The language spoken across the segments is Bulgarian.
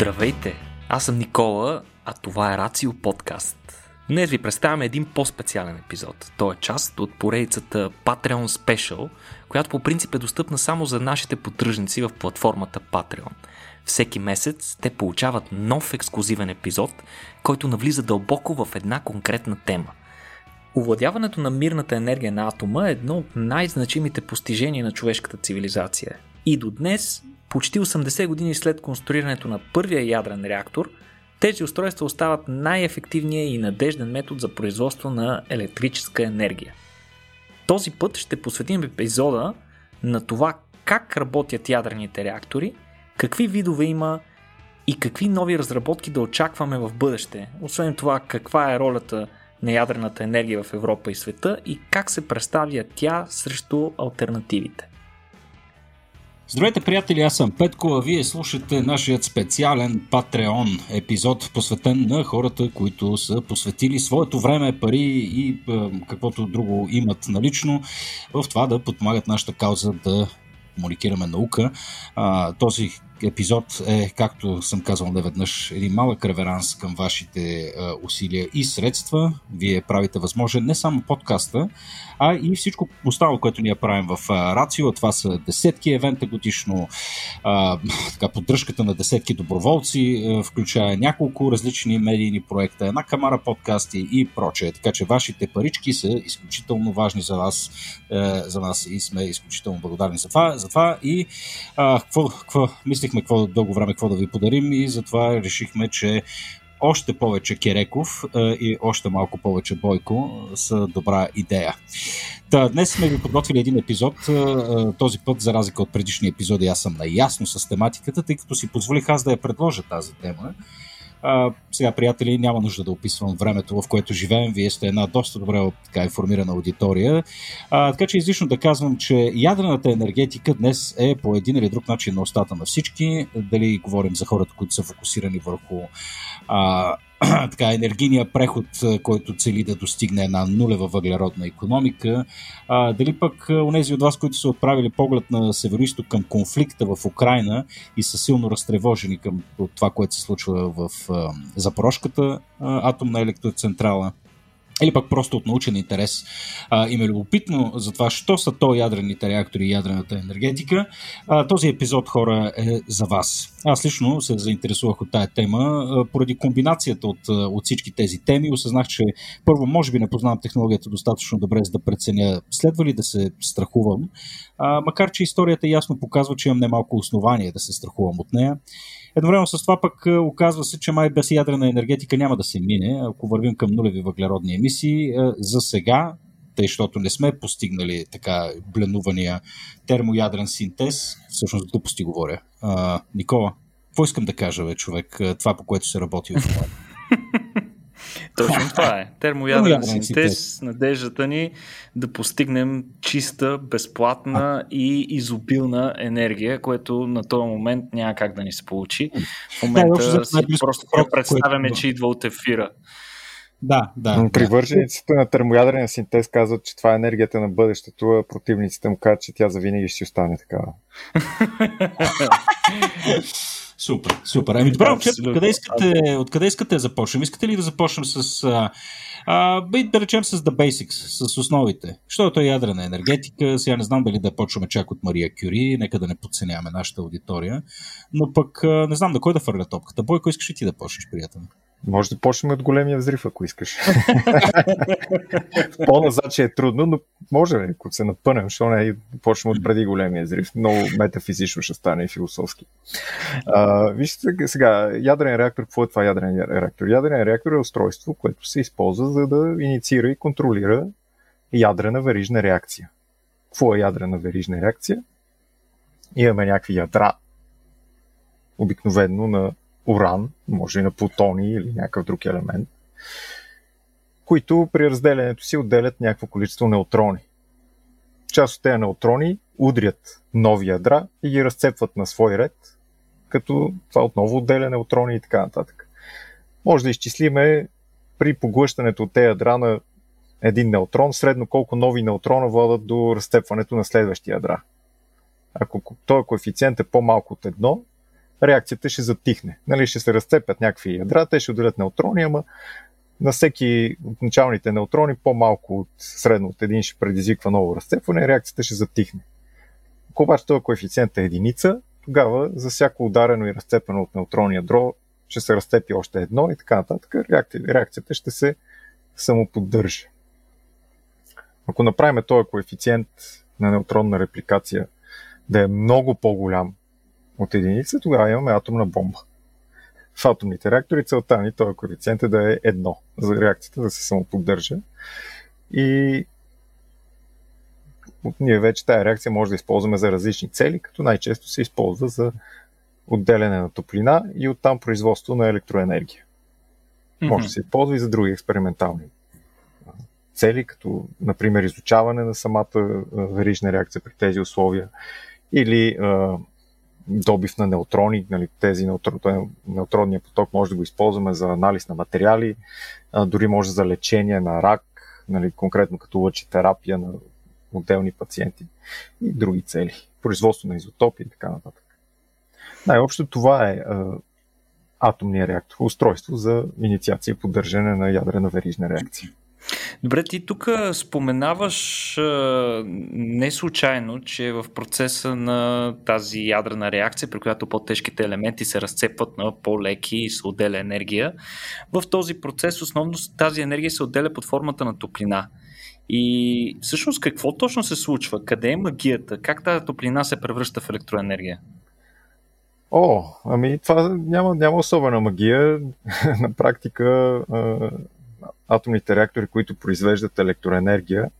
Здравейте! Аз съм Никола, а това е Рацио Подкаст. Днес ви представяме един по-специален епизод. Той е част от поредицата Patreon Special, която по принцип е достъпна само за нашите поддръжници в платформата Patreon. Всеки месец те получават нов ексклюзивен епизод, който навлиза дълбоко в една конкретна тема. Овладяването на мирната енергия на атома е едно от най-значимите постижения на човешката цивилизация. И до днес, почти 80 години след конструирането на първия ядрен реактор, тези устройства остават най-ефективният и надежден метод за производство на електрическа енергия. Този път ще посветим епизода на това как работят ядрените реактори, какви видове има и какви нови разработки да очакваме в бъдеще. Освен това, каква е ролята на ядрената енергия в Европа и света и как се представя тя срещу альтернативите. Здравейте, приятели, аз съм Петко, а вие слушате нашият специален Patreon епизод, посветен на хората, които са посветили своето време, пари и каквото друго имат налично в това да подпомагат нашата кауза да комуникираме наука. А, този епизод е, както съм казал неведнъж, един малък реверанс към вашите а, усилия и средства. Вие правите възможен не само подкаста, а и всичко останало, което ние правим в Рацио. Това са десетки евента годишно, а, така, поддръжката на десетки доброволци, а, включая няколко различни медийни проекта, една камара подкасти и прочее. Така че вашите парички са изключително важни за вас, а, за нас и сме изключително благодарни за това. За това и а, какво, какво мислих мислихме какво дълго време какво да ви подарим и затова решихме, че още повече Кереков и още малко повече Бойко са добра идея. Та, днес сме ви подготвили един епизод. Този път, за разлика от предишни епизоди, аз съм наясно с тематиката, тъй като си позволих аз да я предложа тази тема. А, сега, приятели, няма нужда да описвам времето, в което живеем. Вие сте една доста добре така, информирана аудитория. А, така че излишно да казвам, че ядрената енергетика днес е по един или друг начин на устата на всички. Дали говорим за хората, които са фокусирани върху а, така, енергийния преход, който цели да достигне една нулева въглеродна економика. А, дали пък онези от вас, които са отправили поглед на северо към конфликта в Украина и са силно разтревожени към това, което се случва в а, Запорожката а, атомна електроцентрала, или пък просто от научен интерес а, им е любопитно за това, що са то ядрените реактори и ядрената енергетика, а, този епизод, хора, е за вас. Аз лично се заинтересувах от тая тема а, поради комбинацията от, от всички тези теми. Осъзнах, че първо, може би не познавам технологията достатъчно добре, за да преценя следва ли да се страхувам, а, макар че историята ясно показва, че имам немалко основание да се страхувам от нея. Едновременно с това пък е, оказва се, че май без ядрена енергетика няма да се мине, ако вървим към нулеви въглеродни емисии. Е, за сега, тъй, защото не сме постигнали така бленувания термоядрен синтез, всъщност глупости говоря. А, Никола, какво искам да кажа, бе, човек, е, това по което се работи в момента? Точно това е. Термоядрен синтез, надеждата ни да постигнем чиста, безплатна и изобилна енергия, което на този момент няма как да ни се получи. В момента да, си просто представяме, че идва от ефира. Да, да. Привържениците да. на термоядрения синтез казват, че това е енергията на бъдещето, а противниците му казват, че тя завинаги ще остане такава. Супер, супер. Ами добре, откъде искате, откъде искате да започнем? Искате ли да започнем с, а, а, да речем с The Basics, с основите? Що е ядрена енергетика? Сега не знам дали да почваме чак от Мария Кюри, нека да не подценяваме нашата аудитория, но пък не знам на кой да фърля топката. Бойко, искаш ли ти да почнеш, приятел? Може да почнем от големия взрив, ако искаш. По-назад, че е трудно, но може ако се напънем, защо не почнем от преди големия взрив. Много метафизично ще стане и философски. А, вижте сега, ядрен реактор, какво е това ядрен реактор? Ядрен реактор е устройство, което се използва за да инициира и контролира ядрена верижна реакция. Какво е ядрена верижна реакция? Имаме някакви ядра, обикновено на уран, може и на плутони или някакъв друг елемент, които при разделянето си отделят някакво количество неутрони. Част от тези неутрони удрят нови ядра и ги разцепват на свой ред, като това отново отделя неутрони и така нататък. Може да изчислиме при поглъщането от тези ядра на един неутрон, средно колко нови неутрона водят до разцепването на следващия ядра. Ако този коефициент е по-малко от едно, реакцията ще затихне. Нали, ще се разцепят някакви ядра, те ще отделят неутрони, ама на всеки от началните неутрони по-малко от средно от един ще предизвиква ново разцепване, реакцията ще затихне. Ако обаче този коефициент е единица, тогава за всяко ударено и разцепено от неутронни ядро ще се разцепи още едно и така нататък. Реакцията ще се самоподдържа. Ако направим този коефициент на неутронна репликация да е много по-голям от единица, тогава имаме атомна бомба. В атомните реактори целта ни този коефициент е да е едно, за реакцията да се самоподдържа. И ние вече тази реакция може да използваме за различни цели, като най-често се използва за отделяне на топлина и оттам производство на електроенергия. Mm-hmm. Може да се използва и за други експериментални цели, като например изучаване на самата верижна реакция при тези условия или а, добив на неутрони, нали, тези неутро, неутронния поток може да го използваме за анализ на материали, дори може за лечение на рак, нали, конкретно като лъчетерапия на отделни пациенти и други цели, производство на изотопи и така нататък. Най-общо това е а, атомния реактор, устройство за инициация и поддържане на ядрена верижна реакция. Добре, ти тук споменаваш не случайно, че в процеса на тази ядрена реакция, при която по-тежките елементи се разцепват на по-леки и се отделя енергия, в този процес основно тази енергия се отделя под формата на топлина. И всъщност какво точно се случва? Къде е магията? Как тази топлина се превръща в електроенергия? О, ами това няма, няма особена магия. На практика атомните реактори, които произвеждат електроенергия,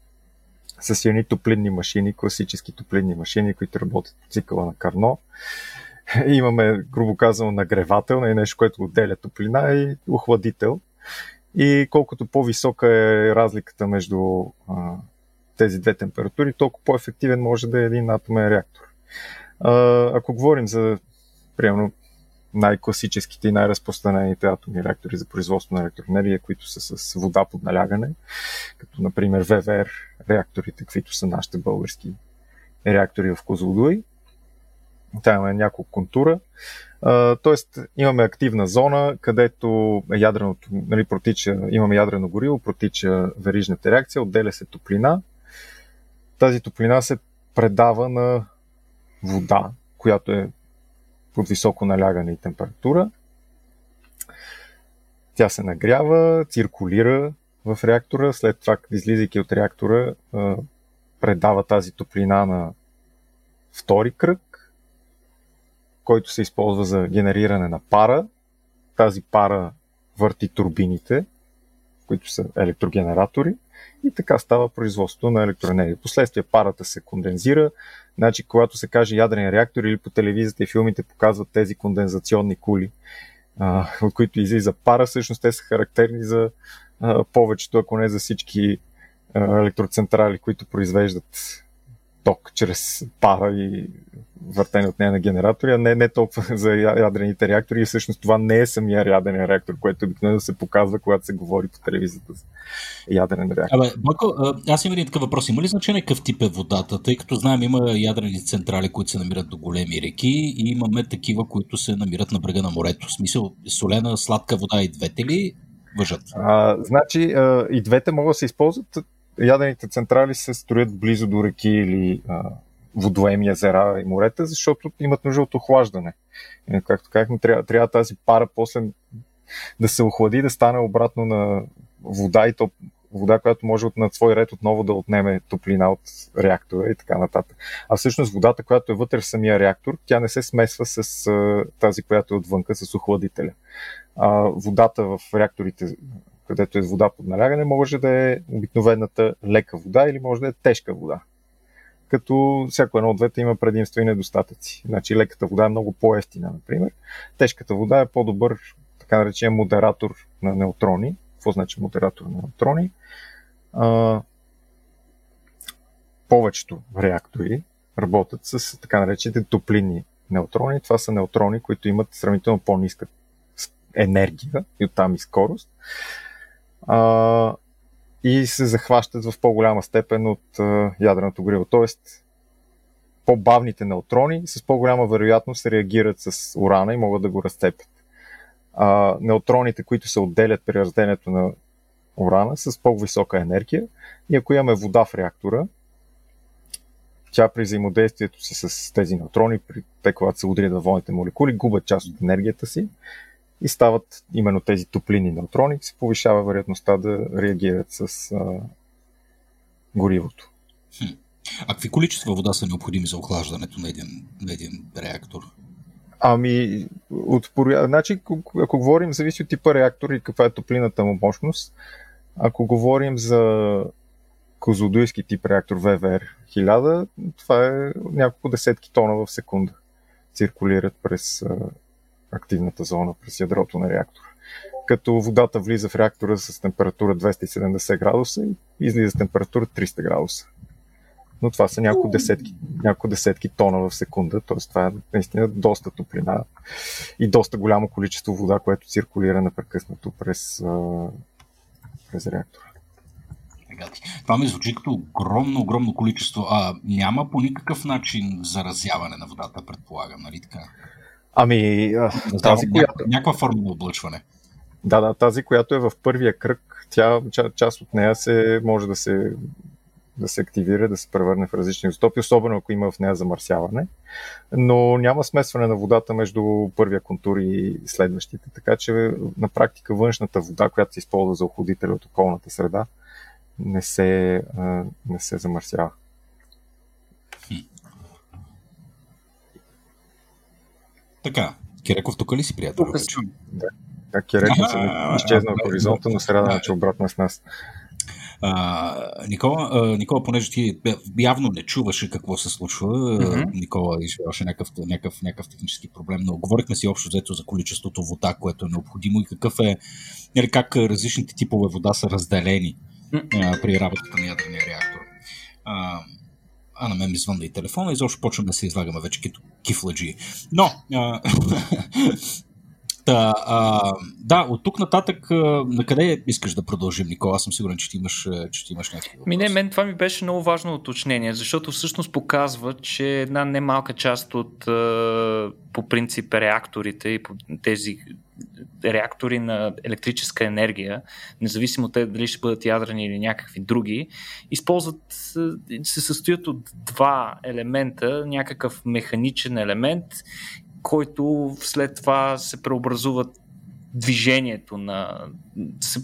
си едни топлинни машини, класически топлинни машини, които работят по цикъла на Карно. Имаме, грубо казано, нагревател, нали, нещо, което отделя топлина и охладител. И колкото по-висока е разликата между а, тези две температури, толкова по-ефективен може да е един атомен реактор. А, ако говорим за, примерно, най-класическите и най-разпространените атомни реактори за производство на електроенергия, които са с вода под налягане, като например ВВР реакторите, каквито са нашите български реактори в Козлодуй. Там имаме няколко контура. тоест имаме активна зона, където ядреното, нали, протича, имаме ядрено гориво, протича верижната реакция, отделя се топлина. Тази топлина се предава на вода, която е под високо налягане и температура. Тя се нагрява, циркулира в реактора, след това, излизайки от реактора, предава тази топлина на втори кръг, който се използва за генериране на пара. Тази пара върти турбините, които са електрогенератори и така става производство на електроенергия. Последствие парата се кондензира, значи когато се каже ядрен реактор или по телевизията и филмите показват тези кондензационни кули, а, от които излиза пара, всъщност те са характерни за а, повечето, ако не за всички електроцентрали, които произвеждат ток чрез пара и въртени от нея на генератори, а не, не толкова за ядрените реактори. И всъщност това не е самия яден реактор, което обикновено се показва, когато се говори по телевизията за ядрен реактор. Абе, Боко, аз имам един такъв въпрос. Има ли значение какъв тип е водата? Тъй като знаем, има ядрени централи, които се намират до големи реки и имаме такива, които се намират на брега на морето. В смисъл, солена, сладка вода и двете ли въжат? А, значи, а, и двете могат да се използват ядените централи се строят близо до реки или а, водоеми езера и морета, защото имат нужда от охлаждане. И, както казахме, трябва, трябва тази пара после да се охлади, да стане обратно на вода и то вода, която може от, на свой ред отново да отнеме топлина от реактора и така нататък. А всъщност водата, която е вътре в самия реактор, тя не се смесва с а, тази, която е отвънка, с охладителя. А, водата в реакторите където е вода под налягане, може да е обикновената лека вода или може да е тежка вода. Като всяко едно от двете има предимства и недостатъци. Значи леката вода е много по-ефтина, например. Тежката вода е по-добър, така наречен модератор на неутрони. Какво значи модератор на неутрони? А, повечето реактори работят с така наречените топлинни неутрони. Това са неутрони, които имат сравнително по-ниска енергия и оттам и скорост а, и се захващат в по-голяма степен от а, ядреното гориво. Тоест, по-бавните неутрони с по-голяма вероятност реагират с урана и могат да го разцепят. А, неутроните, които се отделят при разделянето на урана с по-висока енергия и ако имаме вода в реактора, тя при взаимодействието си с тези неутрони, при те, когато се удрят във волните молекули, губят част от енергията си и стават именно тези топлини неутрони, се повишава вероятността да реагират с а, горивото. Хм. А какви количества вода са необходими за охлаждането на един, на един реактор? Ами, от, значи, ако говорим, зависи от типа реактор и каква е топлината му мощност. Ако говорим за козлодуйски тип реактор VVR 1000, това е няколко десетки тона в секунда. Циркулират през активната зона, през ядрото на реактора. Като водата влиза в реактора с температура 270 градуса и излиза с температура 300 градуса но това са няколко десетки, няколко десетки тона в секунда, т.е. това е наистина доста топлина и доста голямо количество вода, което циркулира непрекъснато през, през реактора. Това ми звучи като огромно, огромно количество. А няма по никакъв начин заразяване на водата, предполагам, нали така? Ами, тази, Ня, която... Някаква форма на облъчване. Да, да, тази, която е в първия кръг, тя, част от нея се може да се да се активира, да се превърне в различни изотопи, особено ако има в нея замърсяване. Но няма смесване на водата между първия контур и следващите, така че на практика външната вода, която се използва за охладителя от околната среда, не се, не се замърсява. Така, Киреков тук ли си, приятел? Тук съм. Да. Да, Киреков се изчезна от хоризонта, но се радвам, че обратно е с нас. А, Никола, а, Никола, понеже ти явно не чуваше какво се случва, mm-hmm. Никола изживяваше някакъв, някакъв, някакъв технически проблем, но говорихме си общо взето за количеството вода, което е необходимо и какъв е, или нали, как различните типове вода са разделени mm-hmm. а, при работата на ядрения реактор. А, а на мен ми звънна и телефона и защо почваме да се излагаме вече като кифладжи. Но, а, Та, а, да, от тук нататък на къде искаш да продължим, Никола? Аз съм сигурен, че ти имаш, че ти имаш някакви Ми не, мен това ми беше много важно уточнение, защото всъщност показва, че една немалка част от по принцип реакторите и тези реактори на електрическа енергия, независимо те дали ще бъдат ядрени или някакви други, използват, се състоят от два елемента, някакъв механичен елемент който след това се преобразува движението на. Се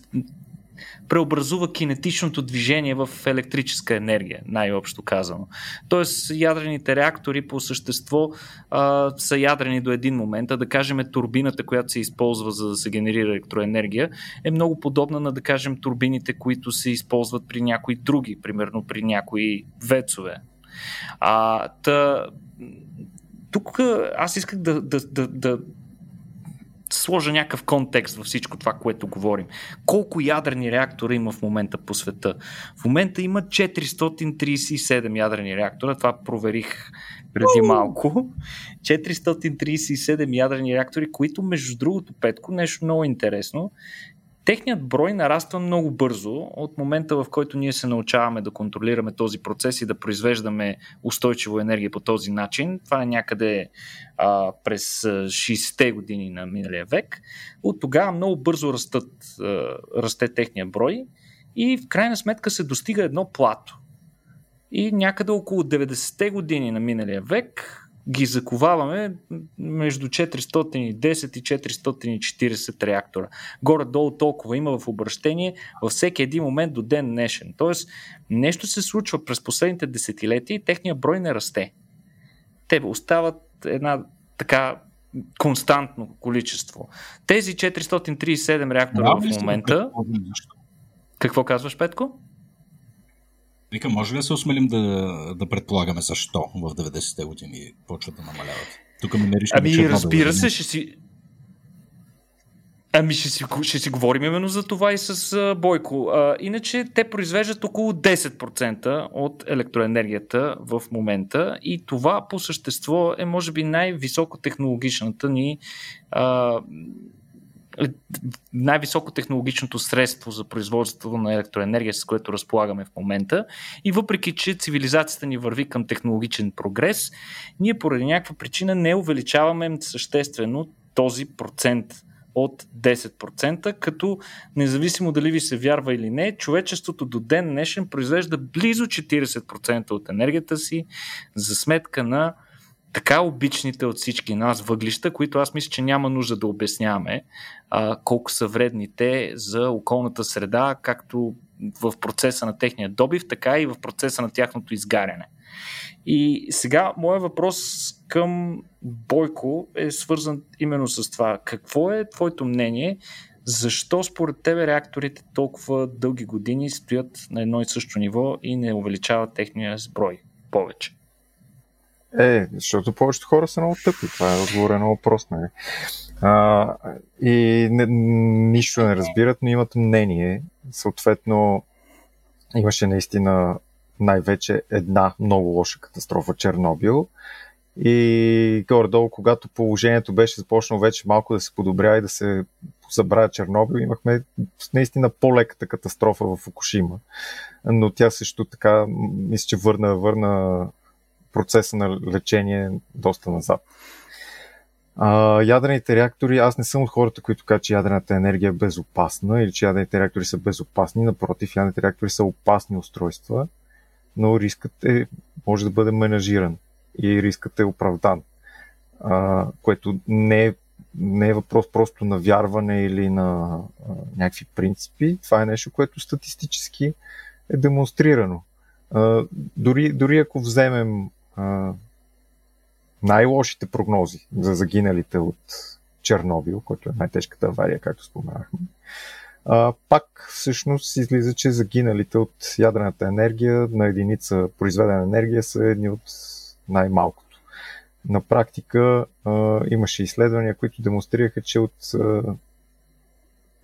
преобразува кинетичното движение в електрическа енергия, най-общо казано. Тоест, ядрените реактори по същество а, са ядрени до един момент, а да кажем турбината, която се използва за да се генерира електроенергия, е много подобна на, да кажем, турбините, които се използват при някои други, примерно при някои вецове. А, та, тук аз исках да, да, да, да сложа някакъв контекст във всичко това, което говорим. Колко ядрени реактора има в момента по света? В момента има 437 ядрени реактора, това проверих преди малко. 437 ядрени реактори, които между другото, Петко, нещо много интересно, Техният брой нараства много бързо от момента, в който ние се научаваме да контролираме този процес и да произвеждаме устойчиво енергия по този начин. Това е някъде а, през 60-те години на миналия век. От тогава много бързо растат, а, расте техния брой и в крайна сметка се достига едно плато. И някъде около 90-те години на миналия век ги заковаваме между 410 и 440 реактора. Горе-долу толкова има в обращение във всеки един момент до ден днешен. Тоест, нещо се случва през последните десетилетия и техния брой не расте. Те остават една така константно количество. Тези 437 реактора в момента... Какво казваш, Петко? Вика, може ли да се осмелим да, да предполагаме защо в 90-те години почват да намаляват? Тук ми мериш Ами, разбира се, ще си... Ами ще си, ще си говорим именно за това и с а, Бойко. А, иначе те произвеждат около 10% от електроенергията в момента и това по същество е може би най-високотехнологичната ни а, най-високо технологичното средство за производството на електроенергия, с което разполагаме в момента. И въпреки, че цивилизацията ни върви към технологичен прогрес, ние поради някаква причина не увеличаваме съществено този процент от 10%, като независимо дали ви се вярва или не, човечеството до ден днешен произвежда близо 40% от енергията си за сметка на така обичните от всички нас въглища, които аз мисля, че няма нужда да обясняваме а, колко са вредни те за околната среда, както в процеса на техния добив, така и в процеса на тяхното изгаряне. И сега моят въпрос към Бойко е свързан именно с това. Какво е твоето мнение? Защо според тебе реакторите толкова дълги години стоят на едно и също ниво и не увеличават техния сброй повече? Е, защото повечето хора са много тъпи. Това е отговорено на въпрос. Нали? А, и не, нищо не разбират, но имат мнение. Съответно, имаше наистина най-вече една много лоша катастрофа Чернобил. И горе-долу, когато положението беше започнало вече малко да се подобря и да се забравя Чернобил, имахме наистина по-леката катастрофа в Фукушима. Но тя също така, мисля, че върна, върна процеса на лечение доста назад. А, ядрените реактори, аз не съм от хората, които казват, че ядрената енергия е безопасна или че ядрените реактори са безопасни. Напротив, ядрените реактори са опасни устройства, но рискът е, може да бъде менажиран и рискът е оправдан. А, което не е, не е въпрос просто на вярване или на а, някакви принципи. Това е нещо, което статистически е демонстрирано. А, дори, дори ако вземем най-лошите прогнози за загиналите от Чернобил, който е най-тежката авария, както споменахме, а, пак всъщност излиза, че загиналите от ядрената енергия на единица произведена енергия са едни от най-малкото. На практика а, имаше изследвания, които демонстрираха, че от а,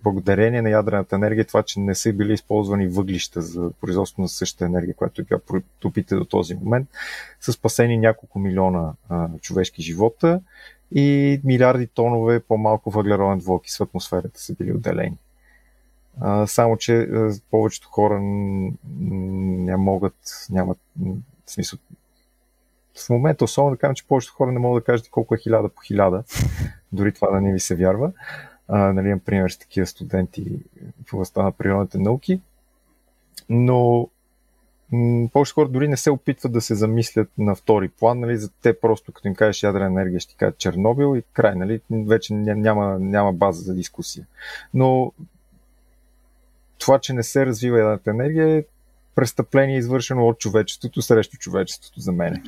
благодарение на ядрената енергия, това, че не са били използвани въглища за производство на същата енергия, която е била протопите до този момент, са спасени няколко милиона а, човешки живота и милиарди тонове по-малко въглероден двуокис в атмосферата са били отделени. А, само, че а, повечето хора не могат, нямат в смисъл. В момента, особено да кажем, че повечето хора не могат да кажат колко е хиляда по хиляда, дори това да не ви се вярва. А, нали, имам пример с такива студенти в областта на природните науки. Но м- повечето хора дори не се опитват да се замислят на втори план. Нали, за те просто като им кажеш ядрена енергия ще кажат Чернобил и край. Нали, вече няма, няма база за дискусия. Но това, че не се развива ядрената енергия е престъпление извършено от човечеството срещу човечеството за мен.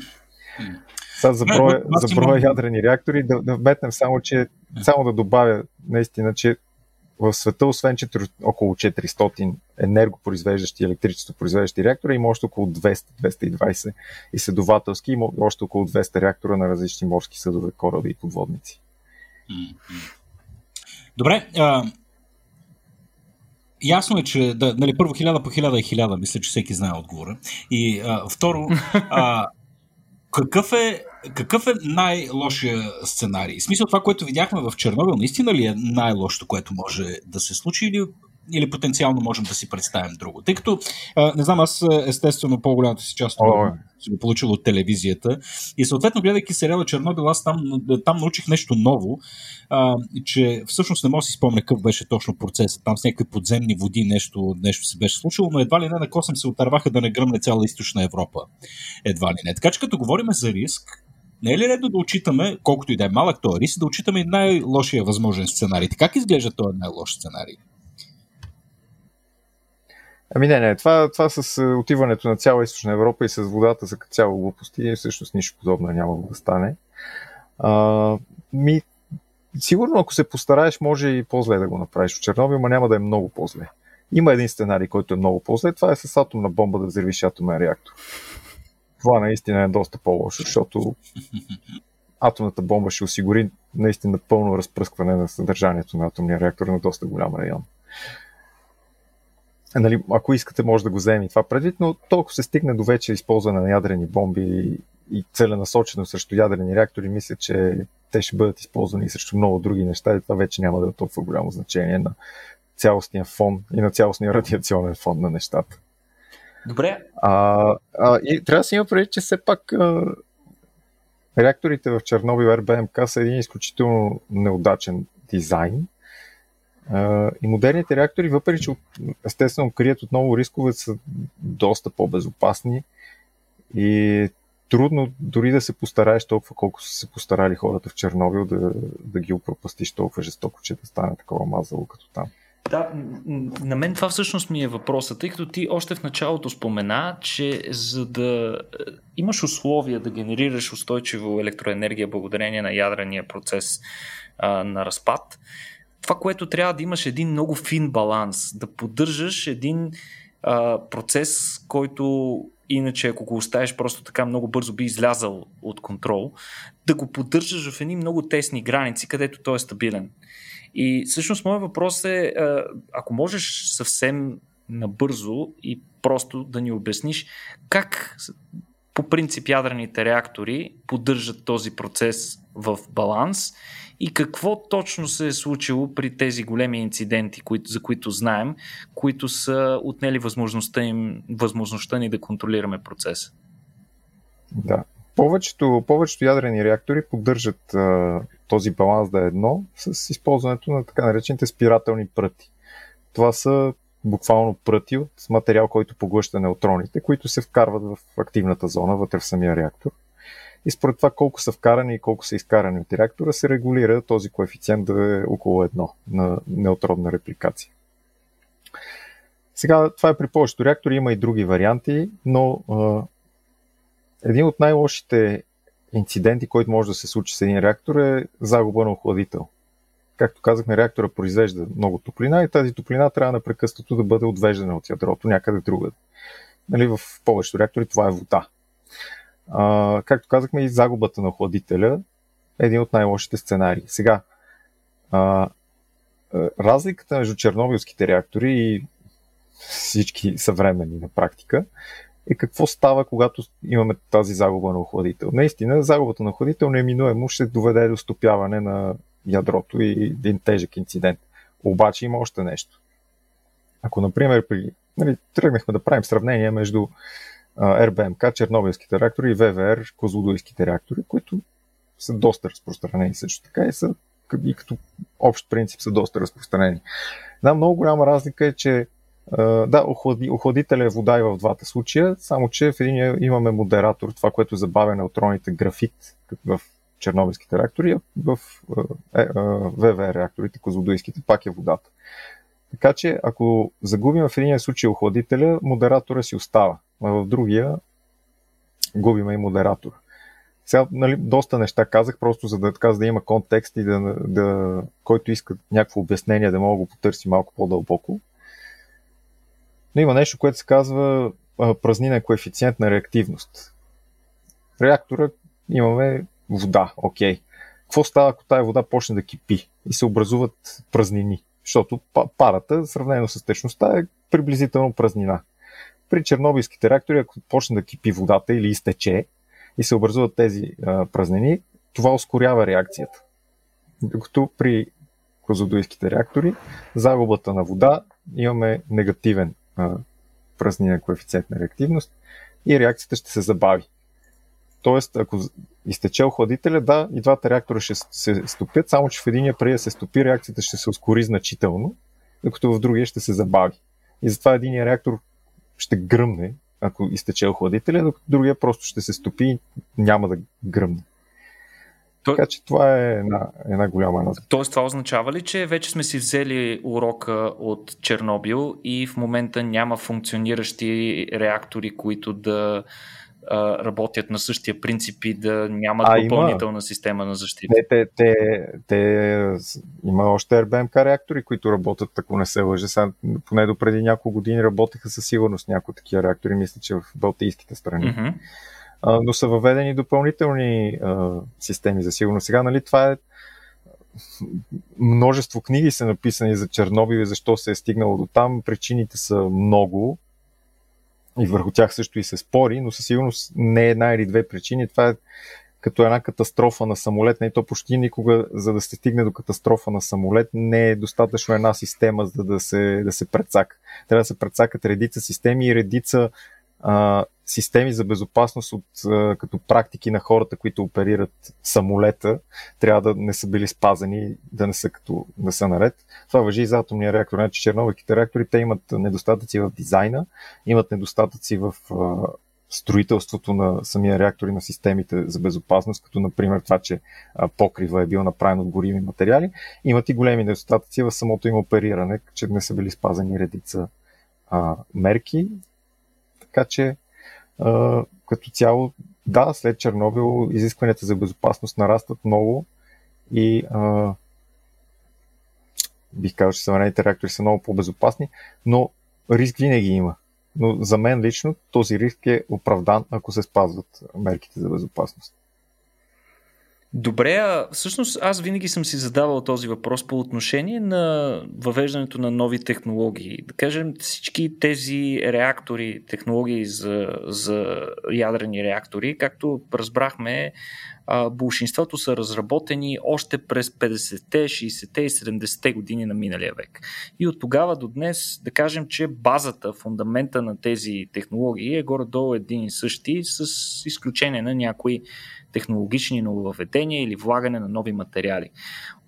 Сега за броя, за броя ядрени реактори да, да вметнем само, че само да добавя наистина, че в света, освен 4, около 400 енергопроизвеждащи, електричество произвеждащи реактори, има още около 200-220 изследователски, има още около 200 реактора на различни морски съдове, кораби и подводници. Добре, а, ясно е, че да, нали, първо хиляда по хиляда и хиляда, мисля, че всеки знае отговора. И а, второ, а, какъв е, какъв е най-лошия сценарий? В смисъл това, което видяхме в Чернобил, наистина ли е най-лошото, което може да се случи или или потенциално можем да си представим друго. Тъй като, а, не знам, аз естествено по-голямата си част oh. си го получил от телевизията и съответно гледайки сериала Чернобил, аз там, там научих нещо ново, а, че всъщност не мога да си спомня какъв беше точно процесът. Там с някакви подземни води нещо, нещо се беше случило, но едва ли не на косъм се отърваха да не гръмне цяла източна Европа. Едва ли не. Така че като говорим за риск, не е ли редно да отчитаме, колкото и да е малък този риск, да отчитаме и най-лошия възможен сценарий? Как изглежда този най-лош сценарий? Ами не, не, това, това с е, отиването на цяла източна Европа и с водата за цяло глупости, всъщност нищо подобно няма да стане. А, ми, сигурно ако се постараеш, може и по-зле да го направиш. В Чернобил, но няма да е много по-зле. Има един сценарий, който е много по-зле. Това е с атомна бомба да взривиш атомен реактор. Това наистина е доста по-лошо, защото атомната бомба ще осигури наистина пълно разпръскване на съдържанието на атомния реактор на доста голям район нали, ако искате, може да го вземем и това предвид, но толкова се стигне до вече използване на ядрени бомби и целенасочено срещу ядрени реактори, мисля, че те ще бъдат използвани срещу много други неща и това вече няма да е толкова голямо значение на цялостния фон и на цялостния радиационен фон на нещата. Добре. А, а, и трябва да си има преди, че все пак а, реакторите в Чернобил РБМК са един изключително неудачен дизайн. И модерните реактори, въпреки че естествено крият отново рискове, са доста по-безопасни и трудно дори да се постараеш толкова, колко са се постарали хората в Чернобил да, да ги опропастиш толкова жестоко, че да стане такова мазало като там. Да, на мен това всъщност ми е въпросът, тъй като ти още в началото спомена, че за да е, имаш условия да генерираш устойчиво електроенергия благодарение на ядрения процес а, на разпад, това, което трябва да имаш един много фин баланс, да поддържаш един а, процес, който иначе ако го оставиш просто така много бързо би излязал от контрол, да го поддържаш в едни много тесни граници, където той е стабилен. И всъщност моят въпрос е, ако можеш съвсем набързо и просто да ни обясниш как по принцип ядрените реактори поддържат този процес в баланс и какво точно се е случило при тези големи инциденти, за които знаем, които са отнели възможността, им, възможността ни да контролираме процеса. Да. Повечето, повечето ядрени реактори поддържат а, този баланс да е едно с използването на така наречените спирателни пръти. Това са буквално пръти от материал, който поглъща неутроните, които се вкарват в активната зона вътре в самия реактор. И според това колко са вкарани и колко са изкарани от реактора, се регулира този коефициент да е около едно на неутронна репликация. Сега, това е при повечето реактори, има и други варианти, но а, един от най-лошите инциденти, който може да се случи с един реактор е загуба на охладител. Както казахме, реактора произвежда много топлина и тази топлина трябва непрекъснато да бъде отвеждана от ядрото някъде другаде. Нали, в повечето реактори това е вода. А, както казахме, и загубата на охладителя е един от най-лошите сценарии. Сега, а, разликата между чернобилските реактори и всички съвременни на практика е какво става, когато имаме тази загуба на охладител. Наистина, загубата на охладител неминуемо ще доведе до стопяване на ядрото и един тежък инцидент. Обаче има още нещо. Ако, например, при, нали, тръгнахме да правим сравнение между РБМК, чернобилските реактори и ВВР, козлодуйските реактори, които са доста разпространени също така и са и като общ принцип са доста разпространени. Една много голяма разлика е, че да, охлади, охладителя е вода и в двата случая, само че в един имаме модератор, това, което забавя неутроните графит в чернобилските реактори, в е, е, ВВ реакторите, козлодуйските, пак е водата. Така че, ако загубим в един случай охладителя, модератора си остава, а в другия губиме и модератор. Сега, нали, доста неща казах, просто за да, така, за да има контекст и да, да, който иска някакво обяснение, да мога да го потърси малко по-дълбоко. Но има нещо, което се казва празнинен коефициент на реактивност. Реактора имаме вода, окей. Какво става, ако тази вода почне да кипи и се образуват празнини? Защото парата, сравнено с течността, е приблизително празнина. При чернобилските реактори, ако почне да кипи водата или изтече и се образуват тези а, празнини, това ускорява реакцията. Докато при козодуйските реактори, загубата на вода имаме негативен празнина коефициент на реактивност и реакцията ще се забави. Тоест, ако изтече охладителя, да, и двата реактора ще се стопят, само че в единия преди да се стопи, реакцията ще се ускори значително, докато в другия ще се забави. И затова единия реактор ще гръмне, ако изтече охладителя, докато другия просто ще се стопи и няма да гръмне. То... Така че това е една, една голяма разлика. Тоест това означава ли, че вече сме си взели урока от Чернобил и в момента няма функциониращи реактори, които да а, работят на същия принцип и да нямат а, допълнителна има. система на защита? Не, те, те, те, има още РБМК реактори, които работят, ако не се лъжа. Сега, поне до преди няколко години работеха със сигурност някои такива реактори, мисля, че в Балтийските страни. Mm-hmm но са въведени допълнителни а, системи за сигурност. Сега, нали, това е множество книги са написани за Чернобил и защо се е стигнало до там. Причините са много. И върху тях също и се спори, но със сигурност не е една или две причини. Това е като една катастрофа на самолет, не то почти никога, за да се стигне до катастрофа на самолет, не е достатъчно една система, за да се, да се прецака. Трябва да се прецакат редица системи и редица системи за безопасност от, като практики на хората, които оперират самолета, трябва да не са били спазени, да не са, като, да са наред. Това въжи и за атомния реактор. Значи чернобилските реактори, те имат недостатъци в дизайна, имат недостатъци в а, строителството на самия реактор и на системите за безопасност, като например това, че покрива е бил направен от горими материали, имат и големи недостатъци в самото им опериране, че не са били спазени редица а, мерки. Така че като цяло, да, след Чернобил изискванията за безопасност нарастват много и а, бих казал, че съвременните реактори са много по-безопасни, но риск винаги има. Но за мен лично този риск е оправдан, ако се спазват мерките за безопасност. Добре, а всъщност аз винаги съм си задавал този въпрос по отношение на въвеждането на нови технологии. Да кажем, всички тези реактори, технологии за, за ядрени реактори, както разбрахме, большинството са разработени още през 50-те, 60-те и 70-те години на миналия век. И от тогава до днес, да кажем, че базата, фундамента на тези технологии е горе-долу един и същи, с изключение на някои технологични нововведения или влагане на нови материали.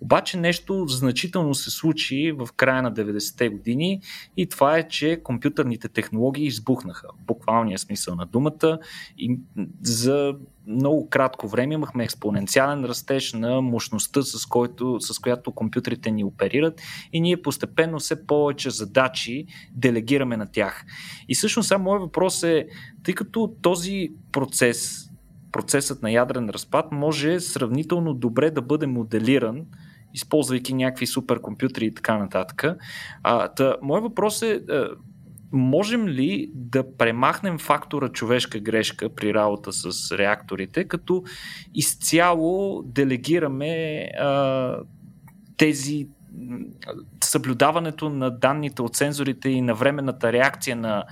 Обаче нещо значително се случи в края на 90-те години и това е, че компютърните технологии избухнаха. В буквалния смисъл на думата и за много кратко време имахме експоненциален растеж на мощността, с, който, с която компютрите ни оперират и ние постепенно все повече задачи делегираме на тях. И всъщност сега моят въпрос е, тъй като този процес процесът на ядрен разпад може сравнително добре да бъде моделиран, използвайки някакви суперкомпютри и така нататък. А, та, моят въпрос е, а, е, можем ли да премахнем фактора човешка грешка при работа с реакторите, като изцяло делегираме а, тези съблюдаването на данните от сензорите и на временната реакция на,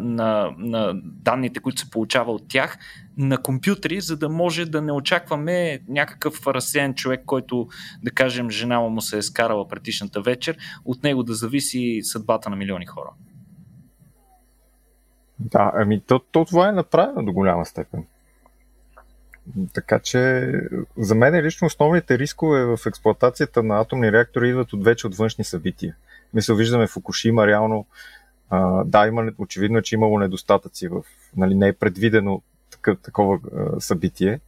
на, на данните, които се получава от тях, на компютри, за да може да не очакваме някакъв разсеян човек, който, да кажем, жена му се е скарала предишната вечер, от него да зависи съдбата на милиони хора. Да, ами то, то това е направено до голяма степен. Така че за мен лично основните рискове в експлуатацията на атомни реактори идват от вече от външни събития. Мисля, виждаме Фукушима реално а, да, има, очевидно, че имало недостатъци в, нали, не е предвидено такъв, такова а, събитие,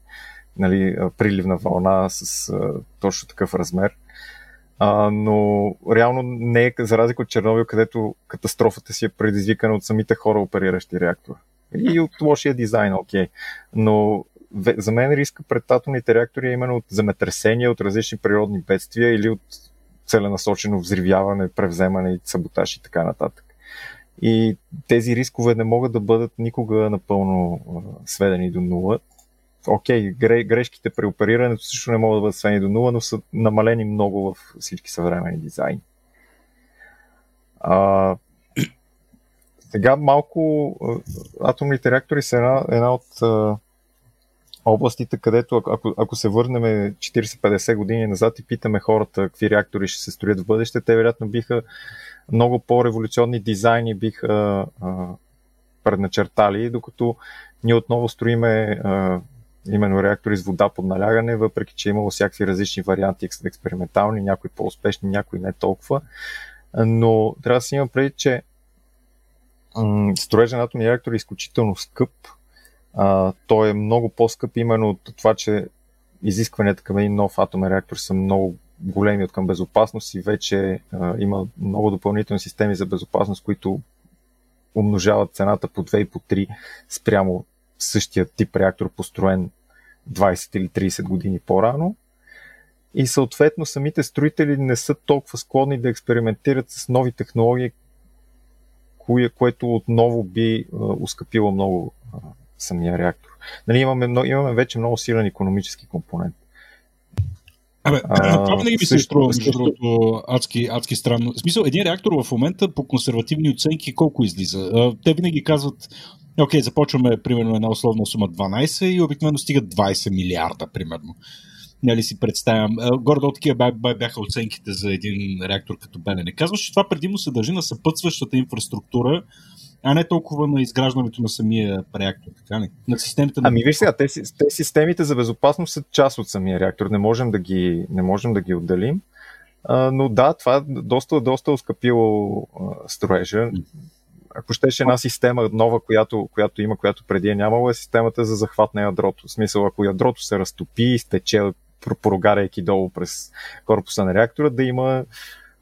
нали, приливна вълна с а, точно такъв размер. А, но реално не е за разлика от Чернобил, където катастрофата си е предизвикана от самите хора, опериращи реактор. И от лошия дизайн, окей. Okay. Но за мен риска пред атомните реактори е именно от земетресения, от различни природни бедствия или от целенасочено взривяване, превземане и саботаж и така нататък. И тези рискове не могат да бъдат никога напълно сведени до нула. Окей, грешките при оперирането също не могат да бъдат сведени до нула, но са намалени много в всички съвременни дизайни. А, сега малко атомните реактори са една, една от областите, където ако, ако се върнем 40-50 години назад и питаме хората какви реактори ще се строят в бъдеще, те вероятно биха много по-революционни дизайни биха а, предначертали, докато ние отново строиме а, именно реактори с вода под налягане, въпреки че е имало всякакви различни варианти експериментални, някои по-успешни, някои не толкова. Но трябва да си има преди, че строежа на атомни реактори е изключително скъп, а, той е много по-скъп именно от това, че изискванията към един нов атомен реактор са много големи от към безопасност и вече а, има много допълнителни системи за безопасност, които умножават цената по 2 и по 3 спрямо същия тип реактор, построен 20 или 30 години по-рано. И съответно самите строители не са толкова склонни да експериментират с нови технологии, кое, което отново би а, ускъпило много самия реактор. Нали, имаме, имаме вече много силен економически компонент. Абе, това винаги ми се струва, между другото, адски, адски странно. В смисъл, един реактор в момента по консервативни оценки колко излиза? Те винаги казват, окей, започваме примерно една условна сума 12 и обикновено стигат 20 милиарда, примерно. Нали си представям. Гордо такива бяха оценките за един реактор като Белене. Казваш, че това предимно се дължи на съпътстващата инфраструктура, а не толкова на изграждането на самия реактор, така ли? На системите на... Ами виж сега, те, те системите за безопасност са част от самия реактор, не можем да ги, не можем да ги отделим. А, но да, това доста, доста оскъпило строежа. Ако щеше една система нова, която, която има, която преди е нямало, е системата за захват на ядрото. В смисъл, ако ядрото се разтопи, изтече, прогаряйки долу през корпуса на реактора, да има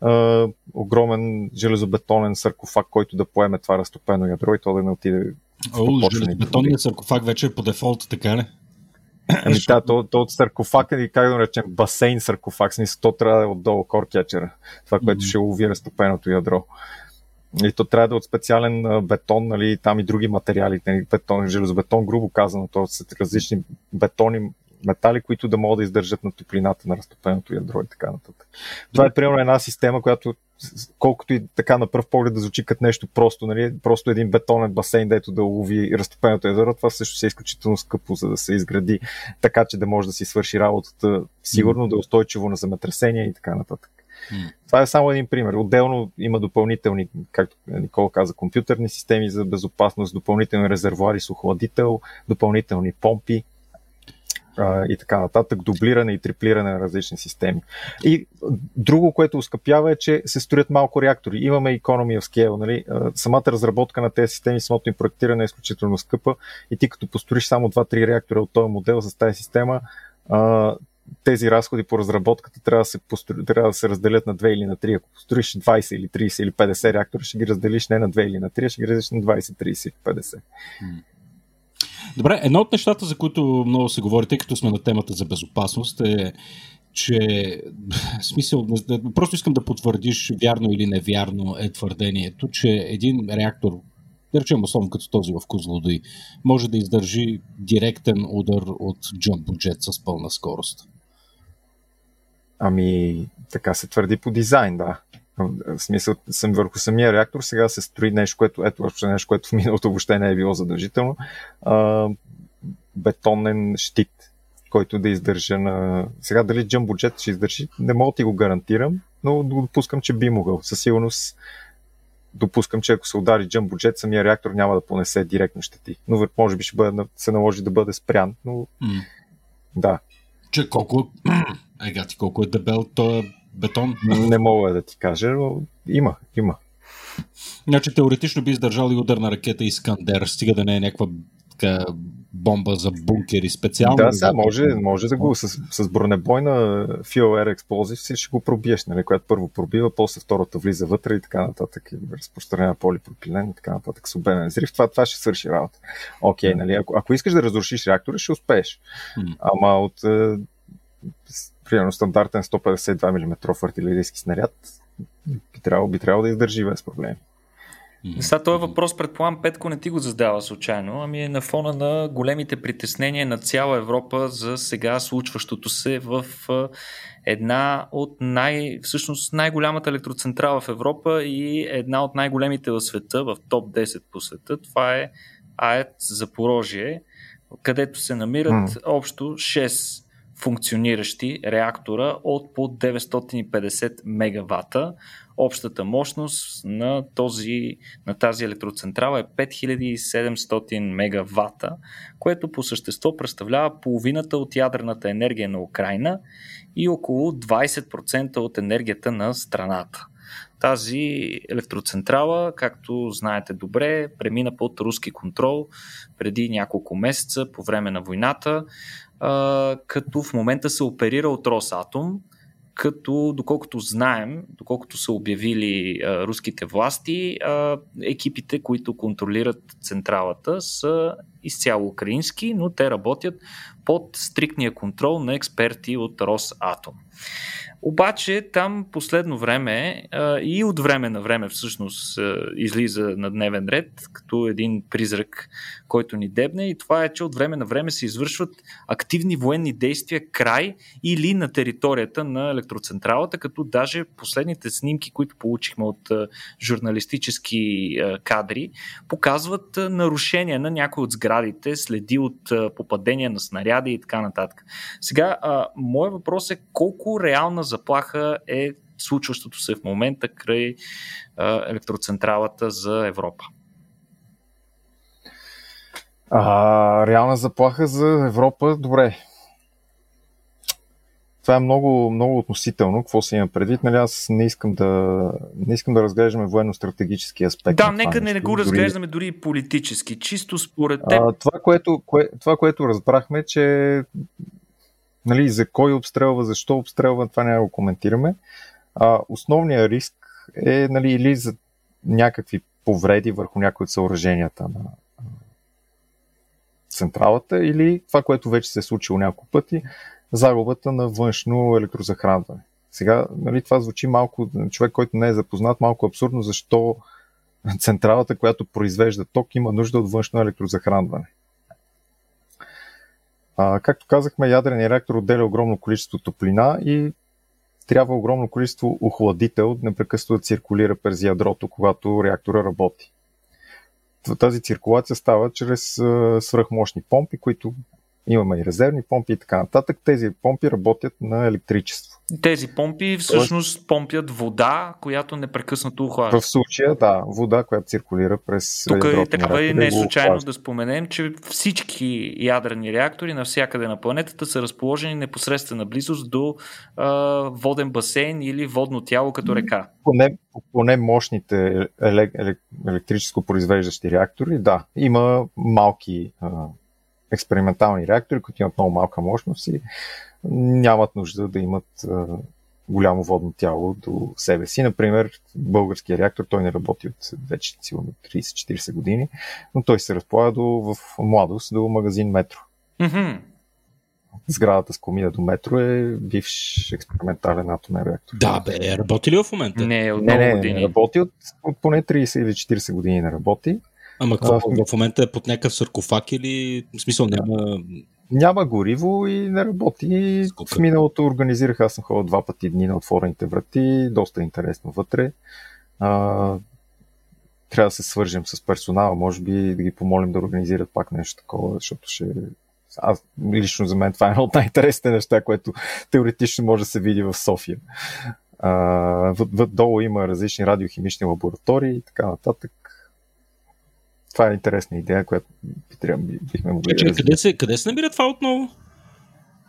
а, огромен железобетонен саркофаг, който да поеме това разтопено ядро и то да не отиде О, железобетонният саркофаг вече е по дефолт, така ли? Ами да, то, то от саркофаг е, как да наречем, басейн саркофаг, смисъл, то трябва да е отдолу коркетчера, това, което mm-hmm. ще лови разтопеното ядро. И то трябва да е от специален бетон, нали, там и други материали, нали, бетон, железобетон, грубо казано, то са различни бетони, метали, които да могат да издържат на топлината на разтопеното ядро и така нататък. Това е примерно една система, която колкото и така на пръв поглед да звучи като нещо просто, нали, просто един бетонен басейн, дето да лови разтопеното ядро, това също се е изключително скъпо, за да се изгради така, че да може да си свърши работата сигурно, да е устойчиво на земетресения и така нататък. Mm. Това е само един пример. Отделно има допълнителни, както Никола каза, компютърни системи за безопасност, допълнителни резервуари с охладител, допълнителни помпи и така нататък, дублиране и триплиране на различни системи. И друго, което ускъпява е, че се строят малко реактори. Имаме economy of scale. Нали? Самата разработка на тези системи, самото им проектиране е изключително скъпа и ти като построиш само 2-3 реактора от този модел с тази система, тези разходи по разработката трябва да, се построи, трябва да се разделят на 2 или на 3. Ако построиш 20 или 30 или 50 реактора, ще ги разделиш не на 2 или на 3, а ще ги разделиш на 20, 30 или 50. Добре, едно от нещата, за които много се говори, тъй като сме на темата за безопасност, е, че смисъл, просто искам да потвърдиш вярно или невярно е твърдението, че един реактор, да речем особено като този в Козлодой, може да издържи директен удар от джамбуджет с пълна скорост. Ами, така се твърди по дизайн, да. В смисъл, съм върху самия реактор, сега се строи нещо, което, ето, нещо, което в миналото въобще не е било задължително. А, бетонен щит, който да издържа на... Сега дали джамбоджет ще издържи, не мога да ти го гарантирам, но допускам, че би могъл. Със сигурност допускам, че ако се удари джамбоджет, самия реактор няма да понесе директно щети. Но може би ще бъде, се наложи да бъде спрян, но mm. да. Че колко, ега ти колко е дебел този бетон? Не мога да ти кажа, но има, има. Значи теоретично би издържал и удар на ракета Искандер, стига да не е някаква така, бомба за бункери специално. Да, сега може, може да го с, с бронебойна Air Explosive ще го пробиеш, нали, която първо пробива, после втората влиза вътре и така нататък, и разпространява полипропилен и така нататък с обемен взрив. Това, това ще свърши работа. Окей, okay, нали, ако, ако искаш да разрушиш реактора, ще успееш. Ама от е, примерно стандартен 152 мм артилерийски снаряд би трябвало, би трябвало да издържи без проблеми. Сега този въпрос, предполагам, Петко не ти го задава случайно, ами е на фона на големите притеснения на цяла Европа за сега случващото се в една от най, всъщност най-голямата електроцентрала в Европа и една от най-големите в света, в топ 10 по света. Това е АЕЦ Запорожие, където се намират mm. общо 6 функциониращи реактора от по 950 мегавата. Общата мощност на, този, на тази електроцентрала е 5700 мегавата, което по същество представлява половината от ядрената енергия на Украина и около 20% от енергията на страната. Тази електроцентрала, както знаете добре, премина под руски контрол преди няколко месеца по време на войната като в момента се оперира от Росатом, като доколкото знаем, доколкото са обявили а, руските власти, а, екипите, които контролират централата, са изцяло украински, но те работят под стриктния контрол на експерти от Росатом. Обаче там последно време и от време на време всъщност излиза на дневен ред като един призрак, който ни дебне и това е, че от време на време се извършват активни военни действия край или на територията на електроцентралата, като даже последните снимки, които получихме от журналистически кадри, показват а, нарушения на някои от сградите, следи от попадения на снаряди и така нататък. Сега, моят въпрос е колко реална заплаха е случващото се в момента край а, електроцентралата за Европа? А, реална заплаха за Европа, добре. Това е много, много относително. Какво се има предвид? Нали, аз не искам да, не искам да разглеждаме военно-стратегически аспект. Да, нека не, не го разглеждаме дори и политически. Чисто според теб. А, това, което, кое, това, което разбрахме, че нали, за кой обстрелва, защо обстрелва, това няма да го коментираме. А, основният риск е нали, или за някакви повреди върху някои от съоръженията на централата, или това, което вече се е случило няколко пъти, загубата на външно електрозахранване. Сега, нали, това звучи малко, човек, който не е запознат, малко абсурдно, защо централата, която произвежда ток, има нужда от външно електрозахранване. А, както казахме, ядреният реактор отделя огромно количество топлина и трябва огромно количество охладител непрекъснато да циркулира през ядрото, когато реактора работи. Тази циркулация става чрез свръхмощни помпи, които имаме и резервни помпи и така нататък. Тези помпи работят на електричество. Тези помпи всъщност помпят вода, която непрекъснато охлажда. В случая, да, вода, която циркулира през. Тук е трябва и не е случайно да споменем, че всички ядрени реактори навсякъде на планетата са разположени непосредствена близост до а, воден басейн или водно тяло като река. Поне, поне мощните електрическо произвеждащи реактори, да. Има малки а, експериментални реактори, които имат много малка мощност и нямат нужда да имат а, голямо водно тяло до себе си. Например, българския реактор, той не работи от вече сигурно 30-40 години, но той се разполага до, в младост до магазин Метро. Mm-hmm. Сградата с комина до метро е бивш експериментален атомен реактор. Да, бе, работи ли в момента? Не, от не, не, години. не, работи от, от поне 30 или 40 години не работи. Ама какво, в момента е под някакъв саркофаг или в смисъл няма... Няма гориво и не работи. Скука. В миналото организирах, аз съм ходил два пъти дни на отворените врати, доста интересно вътре. А, трябва да се свържем с персонала, може би да ги помолим да организират пак нещо такова, защото ще... Аз, лично за мен това е едно от най-интересните неща, което теоретично може да се види в София. А, долу има различни радиохимични лаборатории и така нататък това е интересна идея, която би трябва, бихме могли да къде се, къде се намира това отново?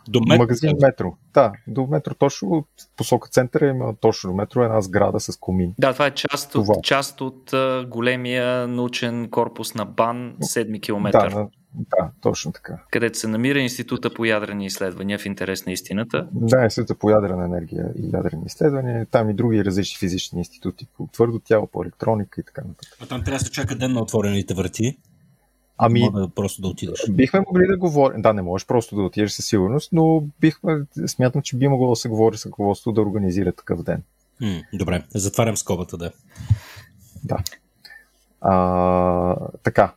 До метро? Магазин Метро. Да, до метро точно посока центъра има точно до метро една сграда с комин. Да, това е част това. от, част от големия научен корпус на БАН 7 км. Да, да, точно така. Където се намира Института по ядрени изследвания в интерес на истината. Да, Института по ядрена енергия и ядрени изследвания. Там и други различни физични институти по твърдо тяло, по електроника и така нататък. А там трябва да се чака ден на отворените врати. Ами, да просто да отидеш. Бихме могли да говорим. Да, не можеш просто да отидеш със сигурност, но бихме, смятам, че би могло да се говори с ръководството да организира такъв ден. М, добре, затварям скобата, да. Да. А, така,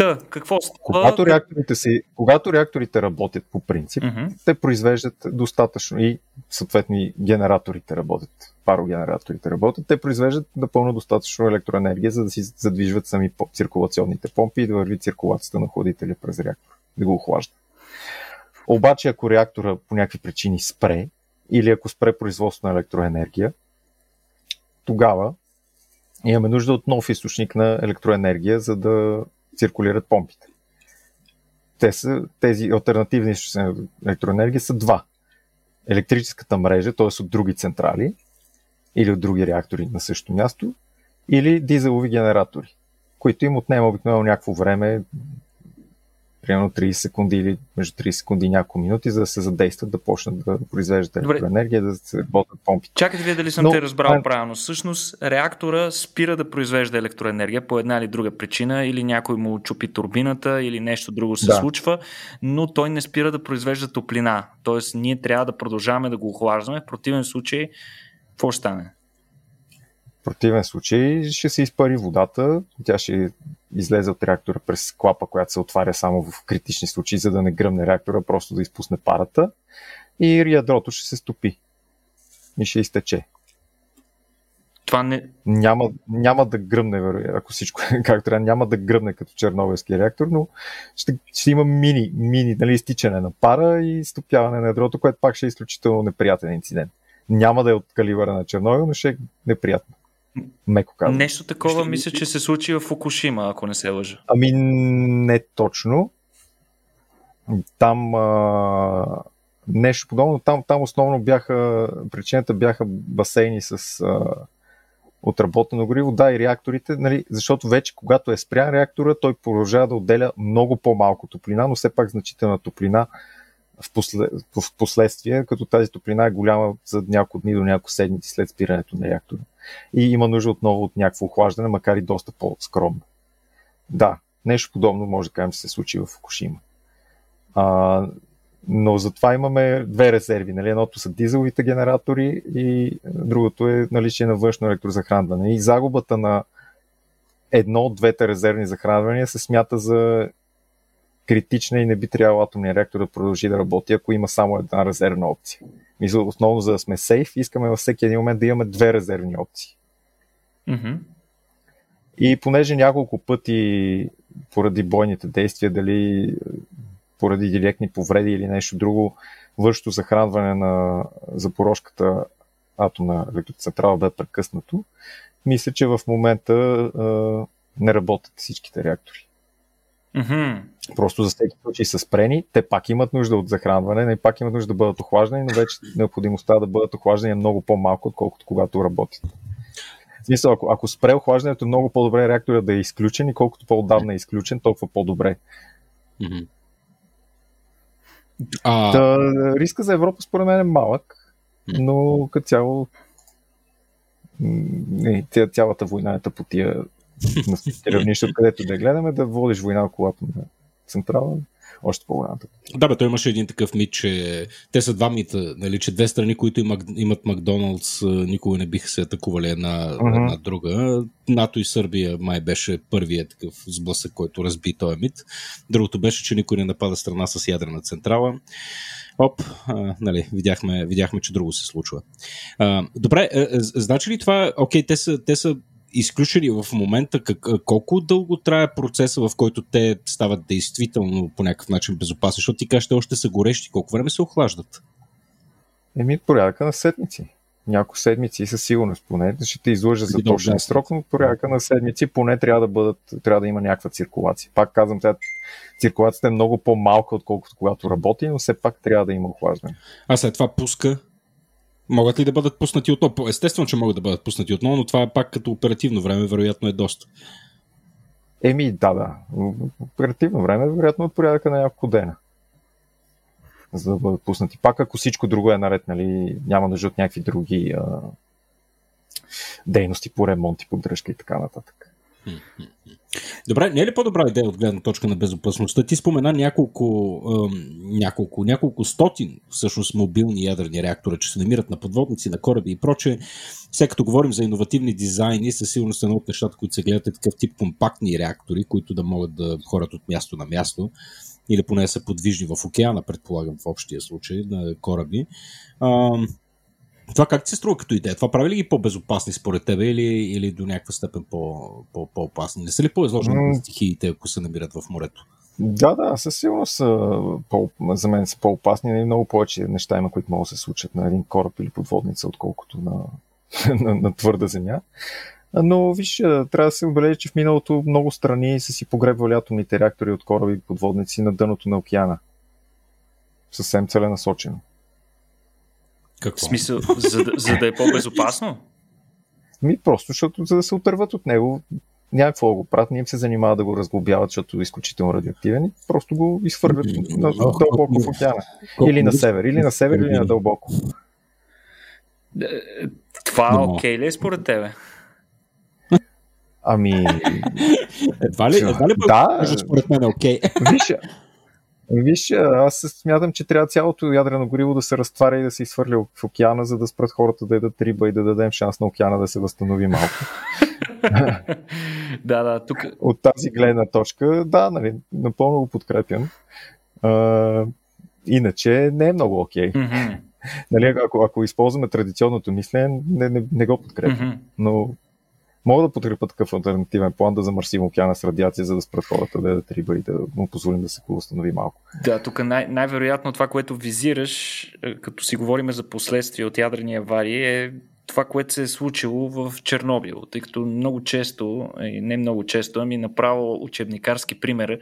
Та, какво става? Когато реакторите, си, когато реакторите работят по принцип, uh-huh. те произвеждат достатъчно и съответно и генераторите работят, парогенераторите работят, те произвеждат напълно достатъчно електроенергия, за да си задвижват сами циркулационните помпи и да върви циркулацията на ходителя през реактор, да го охлажда. Обаче, ако реактора по някакви причини спре, или ако спре производство на електроенергия, тогава имаме нужда от нов източник на електроенергия, за да циркулират помпите. Те са, тези альтернативни на електроенергия са два. Електрическата мрежа, т.е. от други централи или от други реактори на същото място, или дизелови генератори, които им отнема обикновено някакво време, примерно 30 секунди или между 30 секунди и няколко минути, за да се задействат, да почнат да произвеждат електроенергия, да се работят помпите. Чакайте вие дали съм Но, те разбрал а... правилно. Всъщност реактора спира да произвежда електроенергия по една или друга причина, или някой му чупи турбината, или нещо друго се да. случва, но той не спира да произвежда топлина. Тоест ние трябва да продължаваме да го охлаждаме, в противен случай какво ще стане? В противен случай ще се изпари водата, тя ще излезе от реактора през клапа, която се отваря само в критични случаи, за да не гръмне реактора, просто да изпусне парата и ядрото ще се стопи и ще изтече. Това не... Няма, няма да гръмне, ако всичко е както трябва, няма да гръмне като чернобилски реактор, но ще, ще има мини, мини нали, изтичане на пара и стопяване на ядрото, което пак ще е изключително неприятен инцидент. Няма да е от калибъра на Чернобил, но ще е неприятно меко казвам. Нещо такова Ще... мисля, че се случи в Фукушима, ако не се лъжа. Ами не точно. Там а, нещо подобно. Там, там основно бяха, причината бяха басейни с а, отработено гориво. Да, и реакторите, нали, защото вече когато е спрян реактора, той продължава да отделя много по-малко топлина, но все пак значителна топлина в, послед, в последствие, като тази топлина е голяма за няколко дни до няколко седмици след спирането на реактора. И има нужда отново от някакво охлаждане, макар и доста по-скромно. Да, нещо подобно може да кажем, че се случи в Фукушима. А, но затова имаме две резерви. Нали? Едното са дизеловите генератори и другото е наличие на външно електрозахранване. И загубата на едно от двете резервни захранвания се смята за критична и не би трябвало атомния реактор да продължи да работи, ако има само една резервна опция. Мисля, основно за да сме сейф, искаме във всеки един момент да имаме две резервни опции. Mm-hmm. И понеже няколко пъти поради бойните действия, дали поради директни повреди или нещо друго, вършото захранване на запорожката атомна електроцентрала бе прекъснато, мисля, че в момента а, не работят всичките реактори. Mm-hmm. Просто за всеки случай са спрени, те пак имат нужда от захранване, не пак имат нужда да бъдат охлаждани, но вече необходимостта да бъдат охлаждани е много по-малко, отколкото когато работят. В смисъл, ако, ако спре охлаждането, много по-добре реактора да е изключен и колкото по-отдавна е изключен, толкова по-добре. Mm-hmm. А... Та, риска за Европа според мен е малък, но като цяло не, цялата война е тъпотия на равнище, където да гледаме, да водиш война около атомна централа, още по-голямата. Да, бе, той имаше един такъв мит, че те са два мита, нали, че две страни, които имат, имат Макдоналдс, никога не биха се атакували една, uh-huh. една друга. НАТО и Сърбия май беше първият такъв сблъсък, който разби този мит. Другото беше, че никой не напада страна с ядрена централа. Оп, а, нали, видяхме, видяхме, че друго се случва. А, добре, а, значи ли това, окей, те са, те са изключени в момента как, колко дълго трае процеса, в който те стават действително по някакъв начин безопасни, защото ти кажеш, още са горещи, колко време се охлаждат? Еми, порядъка на седмици. Няколко седмици със сигурност поне. Ще те излъжа за точен срок, но порядъка на седмици поне трябва да, бъдат, трябва да има някаква циркулация. Пак казвам, тя, циркулацията е много по-малка, отколкото когато работи, но все пак трябва да има охлаждане. А след това пуска могат ли да бъдат пуснати отново? Естествено, че могат да бъдат пуснати отново, но това е пак като оперативно време, вероятно е доста. Еми, да, да. Оперативно време, вероятно, от порядъка на няколко дена. За да бъдат пуснати. Пак, ако всичко друго е наред, нали, няма нужда от някакви други а, дейности по ремонт и поддръжка и така нататък. Добре, не е ли по-добра идея от гледна точка на безопасността? Ти спомена няколко, няколко, няколко стотин всъщност мобилни ядрени реактора, че се намират на подводници, на кораби и прочее. Сега като говорим за иновативни дизайни, със сигурност едно от нещата, които се гледат е такъв тип компактни реактори, които да могат да хорат от място на място или поне са подвижни в океана, предполагам в общия случай на кораби. Това как ти се струва като идея? Това прави ли ги по-безопасни според тебе или, или до някаква степен по, по, по-опасни? Не са ли по-изложени mm. на стихиите, ако се намират в морето? Да, да, със сигурност са, по, за мен са по-опасни и нали, много повече неща има, които могат да се случат на един кораб или подводница, отколкото на, на, на твърда земя. Но виж, трябва да се отбележи, че в миналото много страни са си погребвали атомните реактори от кораби и подводници на дъното на океана. Съвсем целенасочено. Какво? В смисъл, за, за да е по-безопасно? Ми просто, защото за да се отърват от него, някакво го правят, не им се занимава да го разглобяват, защото е изключително радиоактивен просто го изхвърлят на дълбоко в океана. Или на север, или на север, или на дълбоко. Е, това окей ли е според тебе? Ами... Едва ли, едва ли да, според мен е окей. Виж, Виж, аз смятам, че трябва цялото ядрено гориво да се разтваря и да се изхвърля в океана, за да спрат хората да ядат риба и да дадем шанс на океана да се възстанови малко. да, да, тук. От тази гледна точка, да, нали, напълно го подкрепям. А, иначе не е много окей. Okay. Mm-hmm. Нали, ако, ако използваме традиционното мислене, не, не, не го подкрепям. Mm-hmm. Но мога да подкрепя такъв альтернативен план да замърсим океана с радиация, за да спрат хората да ядат риба и да му позволим да се възстанови малко. Да, тук най- най-вероятно това, което визираш, е, като си говорим за последствия от ядрени аварии, е това, което се е случило в Чернобил, тъй като много често, не много често, ами направо учебникарски пример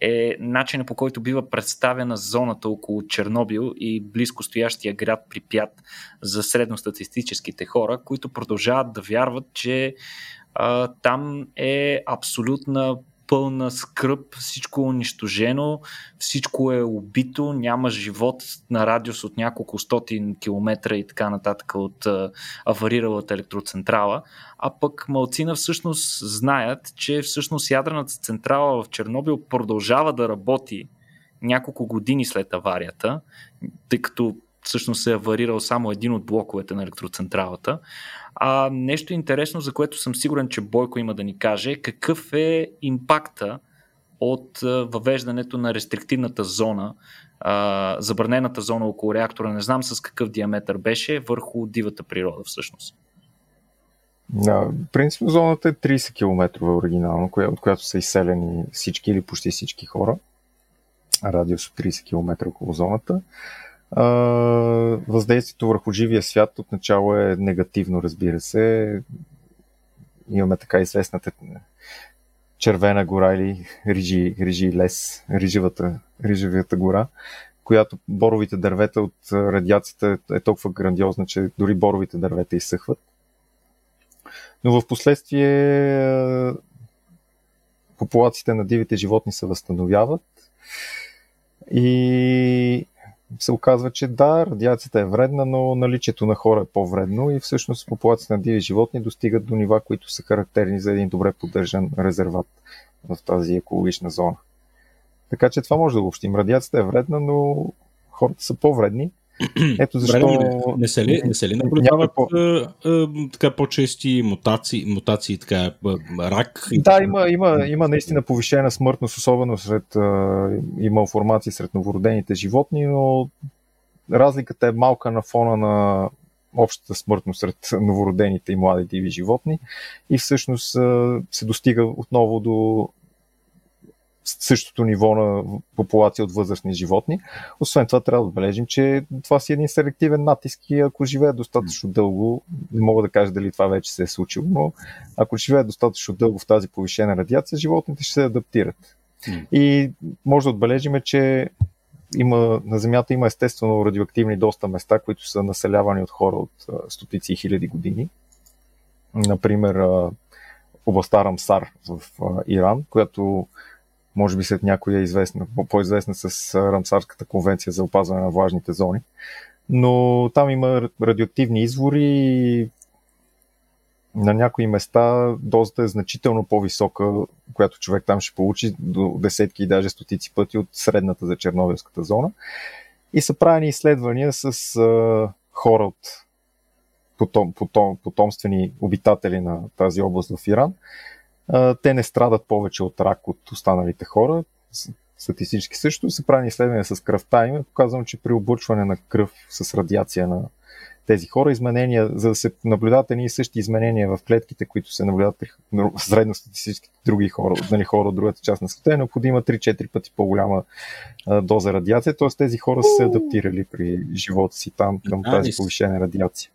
е начина по който бива представена зоната около Чернобил и близко стоящия град Припят за средностатистическите хора, които продължават да вярват, че а, там е абсолютна пълна скръп, всичко е унищожено, всичко е убито, няма живот на радиус от няколко стотин километра и така нататък от а, авариралата електроцентрала, а пък малцина всъщност знаят, че всъщност ядрената централа в Чернобил продължава да работи няколко години след аварията, тъй като всъщност е аварирал само един от блоковете на електроцентралата. А нещо интересно, за което съм сигурен, че Бойко има да ни каже, какъв е импакта от въвеждането на рестриктивната зона, забранената зона около реактора, не знам с какъв диаметър беше, върху дивата природа всъщност. Да, принципно зоната е 30 км оригинално, от която са изселени всички или почти всички хора. Радиус от 30 км около зоната въздействието върху живия свят отначало е негативно, разбира се. Имаме така известната червена гора или рижи, рижи лес, рижевата, рижевата гора, която боровите дървета от радиацията е толкова грандиозна, че дори боровите дървета изсъхват. Но в последствие популациите на дивите животни се възстановяват и се оказва, че да, радиацията е вредна, но наличието на хора е по-вредно и всъщност популацията на диви животни достигат до нива, които са характерни за един добре поддържан резерват в тази екологична зона. Така че това може да обобщим. Радиацията е вредна, но хората са по-вредни ето защо... Не, не се ли, не се ли наблюдават по... а, а, така по-чести мутации, мутации така, рак? Да, има, има, има наистина повишена смъртност, особено сред а, и малформации сред новородените животни, но разликата е малка на фона на общата смъртност сред новородените и млади диви животни. И всъщност се достига отново до същото ниво на популация от възрастни животни. Освен това, трябва да отбележим, че това си е един селективен натиск и ако живеят достатъчно дълго, не мога да кажа дали това вече се е случило, но ако живеят достатъчно дълго в тази повишена радиация, животните ще се адаптират. И може да отбележим, че има, на Земята има естествено радиоактивни доста места, които са населявани от хора от стотици и хиляди години. Например, областта Рамсар в Иран, която може би след някой е известна, по-известна с Рамсарската конвенция за опазване на влажните зони. Но там има радиоактивни извори на някои места дозата е значително по-висока, която човек там ще получи до десетки и даже стотици пъти от средната за Чернобилската зона. И са правени изследвания с а, хора от потом, потом, потомствени обитатели на тази област в Иран, те не страдат повече от рак от останалите хора. Статистически също се прави изследвания с кръвта им. Показвам, че при облъчване на кръв с радиация на тези хора, изменения, за да се наблюдават едни и същи изменения в клетките, които се наблюдават при средностатистическите други хора, нали, хора от другата част на света, е необходима 3-4 пъти по-голяма а, доза радиация. Т.е. тези хора са се адаптирали при живота си там към тази повишена радиация.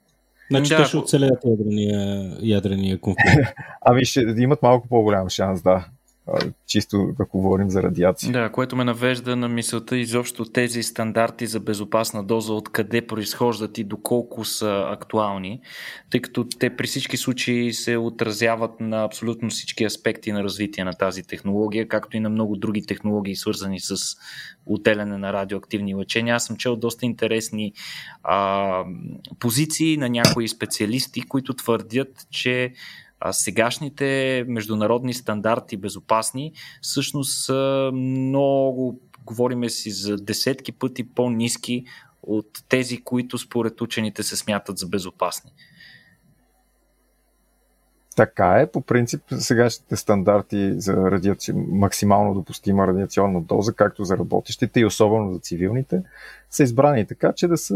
Значи да, те ще оцелеят ядрения, ядрения конфликт. ами ще имат малко по-голям шанс, да. Чисто ако говорим за радиация. Да, което ме навежда на мисълта изобщо тези стандарти за безопасна доза, откъде произхождат и доколко са актуални, тъй като те при всички случаи се отразяват на абсолютно всички аспекти на развитие на тази технология, както и на много други технологии, свързани с отделяне на радиоактивни лъчения. Аз съм чел доста интересни а, позиции на някои специалисти, които твърдят, че а сегашните международни стандарти безопасни всъщност са много, говориме си за десетки пъти по-низки от тези, които според учените се смятат за безопасни. Така е. По принцип, сегашните стандарти за радиаци... максимално допустима радиационна доза, както за работещите и особено за цивилните, са избрани така, че да са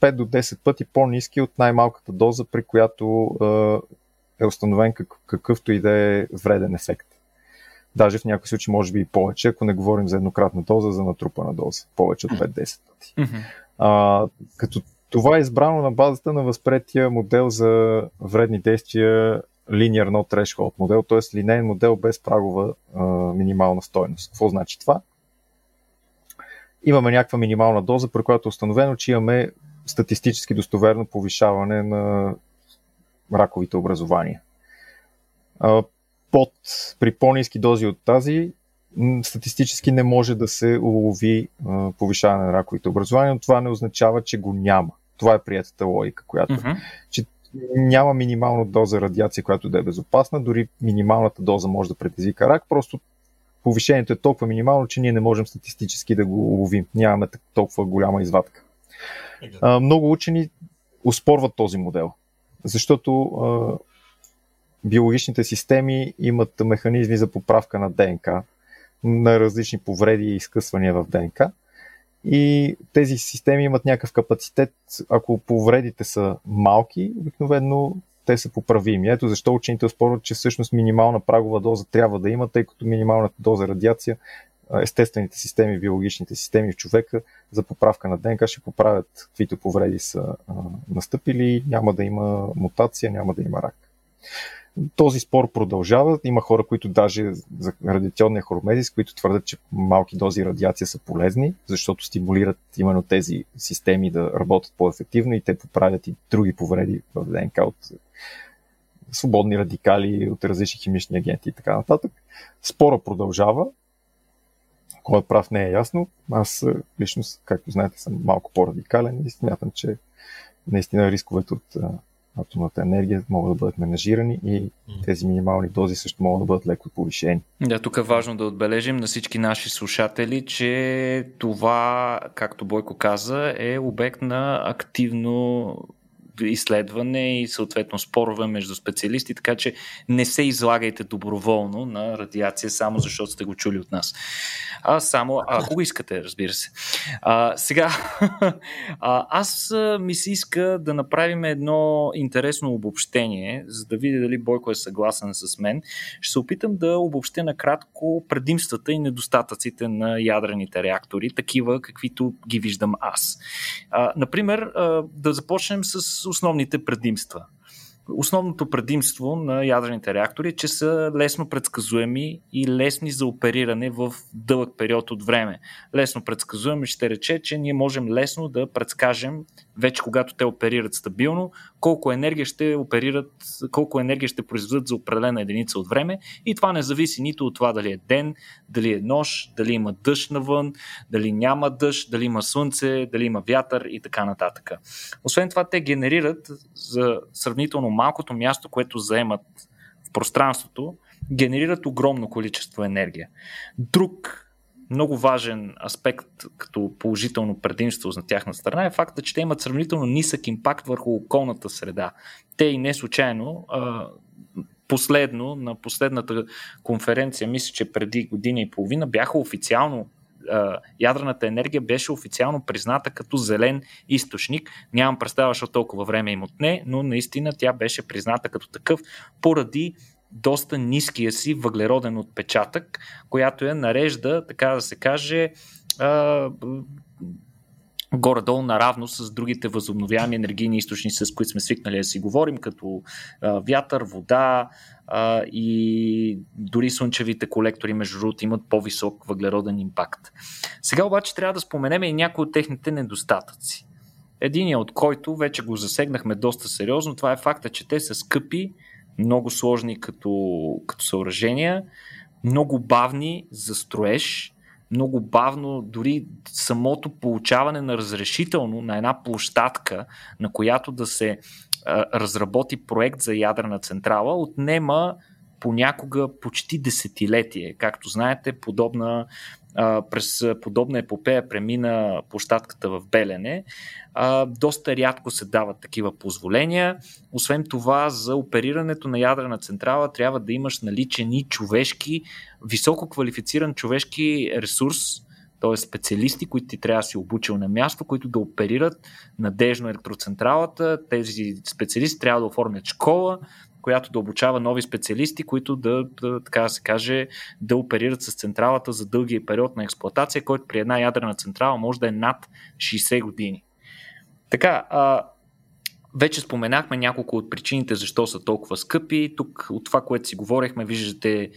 5 до 10 пъти по-низки от най-малката доза, при която е установен как, какъвто и да е вреден ефект. Даже в някои случаи може би и повече, ако не говорим за еднократна доза, за натрупана доза. Повече от 5-10 пъти. Mm-hmm. А, като това е избрано на базата на възпретия модел за вредни действия Linear No Threshold модел, т.е. линейен модел без прагова а, минимална стойност. Какво значи това? Имаме някаква минимална доза, при която е установено, че имаме статистически достоверно повишаване на раковите образования. Под, при по-низки дози от тази, статистически не може да се улови повишаване на раковите образования, но това не означава, че го няма. Това е приятата логика, която. Uh-huh. Че няма минимална доза радиация, която да е безопасна, дори минималната доза може да предизвика рак, просто повишението е толкова минимално, че ние не можем статистически да го уловим. Нямаме толкова голяма извадка. А, много учени успорват този модел защото а, биологичните системи имат механизми за поправка на ДНК, на различни повреди и изкъсвания в ДНК. И тези системи имат някакъв капацитет, ако повредите са малки, обикновено те са поправими. Ето защо учените спорят, че всъщност минимална прагова доза трябва да има, тъй като минималната доза радиация, естествените системи, биологичните системи в човека за поправка на ДНК ще поправят каквито повреди са а, настъпили, няма да има мутация, няма да има рак. Този спор продължава. Има хора, които даже за радиационния хормезис, които твърдят, че малки дози радиация са полезни, защото стимулират именно тези системи да работят по-ефективно и те поправят и други повреди в ДНК от свободни радикали, от различни химични агенти и така нататък. Спора продължава кой е прав не е ясно. Аз е, лично, както знаете, съм малко по-радикален и смятам, че наистина рисковете от атомната енергия могат да бъдат менажирани и тези минимални дози също могат да бъдат леко повишени. Да, тук е важно да отбележим на всички наши слушатели, че това, както Бойко каза, е обект на активно изследване и съответно спорове между специалисти, така че не се излагайте доброволно на радиация, само защото сте го чули от нас. А само, ако го искате, разбира се. А, сега, а, аз ми се иска да направим едно интересно обобщение, за да видя дали Бойко е съгласен с мен. Ще се опитам да обобщя накратко предимствата и недостатъците на ядрените реактори, такива каквито ги виждам аз. А, например, а, да започнем с основните предимства. Основното предимство на ядрените реактори е, че са лесно предсказуеми и лесни за опериране в дълъг период от време. Лесно предсказуеми ще рече, че ние можем лесно да предскажем, вече когато те оперират стабилно, колко енергия ще оперират, колко енергия ще произведат за определена единица от време и това не зависи нито от това дали е ден, дали е нощ, дали има дъжд навън, дали няма дъжд, дали има слънце, дали има вятър и така нататък. Освен това, те генерират за сравнително малкото място, което заемат в пространството, генерират огромно количество енергия. Друг много важен аспект като положително предимство на тяхна страна е факта, че те имат сравнително нисък импакт върху околната среда. Те и не случайно последно, на последната конференция, мисля, че преди година и половина, бяха официално ядрената енергия беше официално призната като зелен източник. Нямам представа, защото толкова време им отне, но наистина тя беше призната като такъв поради доста ниския си въглероден отпечатък, която я нарежда, така да се каже, горе-долу наравно с другите възобновяеми енергийни източници, с които сме свикнали да си говорим, като а, вятър, вода а, и дори слънчевите колектори, между другото, имат по-висок въглероден импакт. Сега обаче трябва да споменем и някои от техните недостатъци. Единият от който вече го засегнахме доста сериозно, това е факта, че те са скъпи, много сложни като, като съоръжения, много бавни за строеж, много бавно, дори самото получаване на разрешително на една площадка, на която да се а, разработи проект за ядрена централа, отнема понякога почти десетилетие. Както знаете, подобна през подобна епопея премина площадката в Белене. доста рядко се дават такива позволения. Освен това, за оперирането на ядрена централа трябва да имаш наличен и човешки, високо квалифициран човешки ресурс, т.е. специалисти, които ти трябва да си обучил на място, които да оперират надежно електроцентралата. Тези специалисти трябва да оформят школа, която да обучава нови специалисти, които да, да така да се каже, да оперират с централата за дългия период на експлоатация, който при една ядрена централа може да е над 60 години. Така, а, вече споменахме няколко от причините защо са толкова скъпи. Тук от това, което си говорихме, виждате,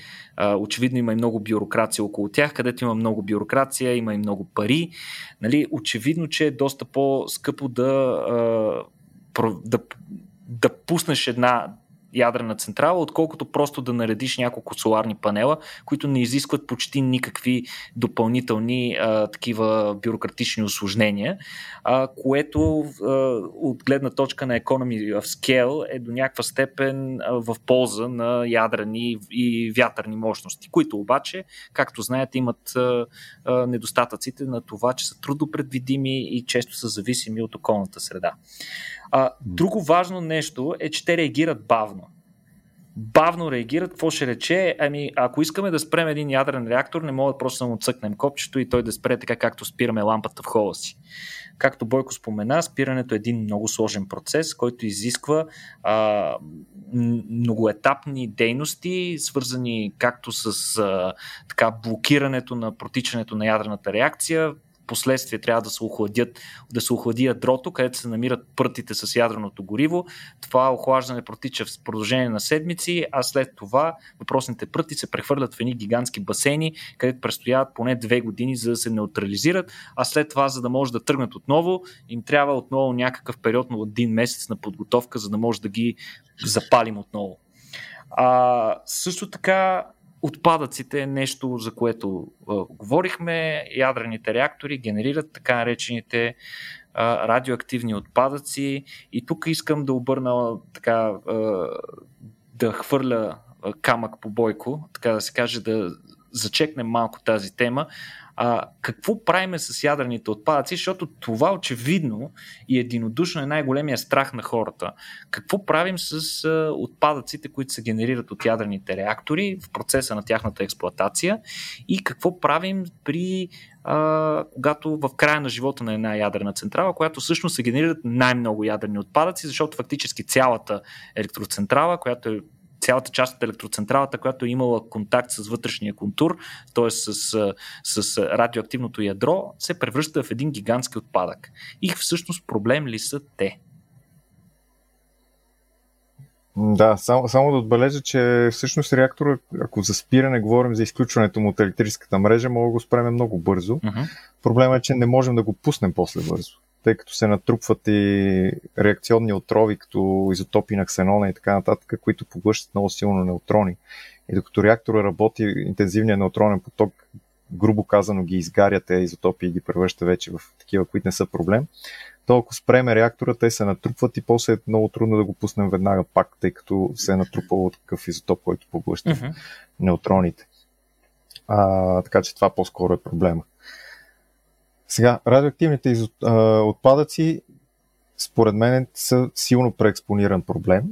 очевидно има и много бюрокрация около тях. Където има много бюрокрация, има и много пари. Нали, очевидно, че е доста по-скъпо да, да, да пуснеш една ядрена централа, отколкото просто да наредиш няколко соларни панела, които не изискват почти никакви допълнителни а, такива бюрократични осложнения, а, което а, от гледна точка на economy of scale е до някаква степен а, в полза на ядрени и вятърни мощности, които обаче, както знаете, имат а, а, недостатъците на това, че са трудопредвидими и често са зависими от околната среда. А, друго важно нещо е, че те реагират бавно. Бавно реагират, какво ще рече? Ами, ако искаме да спрем един ядрен реактор, не мога просто да му цъкнем копчето и той да спре така, както спираме лампата в хола си. Както Бойко спомена, спирането е един много сложен процес, който изисква а, многоетапни дейности, свързани както с а, така, блокирането на протичането на ядрената реакция, последствие трябва да се охладят, да се охлади ядрото, където се намират прътите с ядреното гориво. Това охлаждане протича в продължение на седмици, а след това въпросните пръти се прехвърлят в едни гигантски басейни, където престояват поне две години, за да се неутрализират, а след това, за да може да тръгнат отново, им трябва отново някакъв период на един месец на подготовка, за да може да ги запалим отново. А, също така Отпадъците е нещо, за което а, говорихме. Ядрените реактори генерират така наречените а, радиоактивни отпадъци. И тук искам да обърна така, а, да хвърля камък по бойко, така да се каже, да зачекнем малко тази тема а, какво правиме с ядрените отпадъци, защото това очевидно и единодушно е най-големия страх на хората. Какво правим с а, отпадъците, които се генерират от ядрените реактори в процеса на тяхната експлоатация и какво правим при а, когато в края на живота на една ядрена централа, която всъщност се генерират най-много ядрени отпадъци, защото фактически цялата електроцентрала, която е цялата част от електроцентралата, която е имала контакт с вътрешния контур, т.е. С, с радиоактивното ядро, се превръща в един гигантски отпадък. И всъщност проблем ли са те? Да, само, само да отбележа, че всъщност реактора, ако за спиране говорим за изключването му от електрическата мрежа, мога да го спреме много бързо. Uh-huh. Проблема е, че не можем да го пуснем после бързо тъй като се натрупват и реакционни отрови, като изотопи на ксенона и така нататък, които поглъщат много силно неутрони. И докато реактора работи, интензивният неутронен поток, грубо казано, ги изгаря тези изотопи и ги превръща вече в такива, които не са проблем. То ако спреме реактора, те се натрупват и после е много трудно да го пуснем веднага пак, тъй като се е натрупало такъв изотоп, който поглъща uh-huh. неутроните. А, така че това по-скоро е проблема. Сега, радиоактивните изот, а, отпадъци, според мен, са силно преекспониран проблем,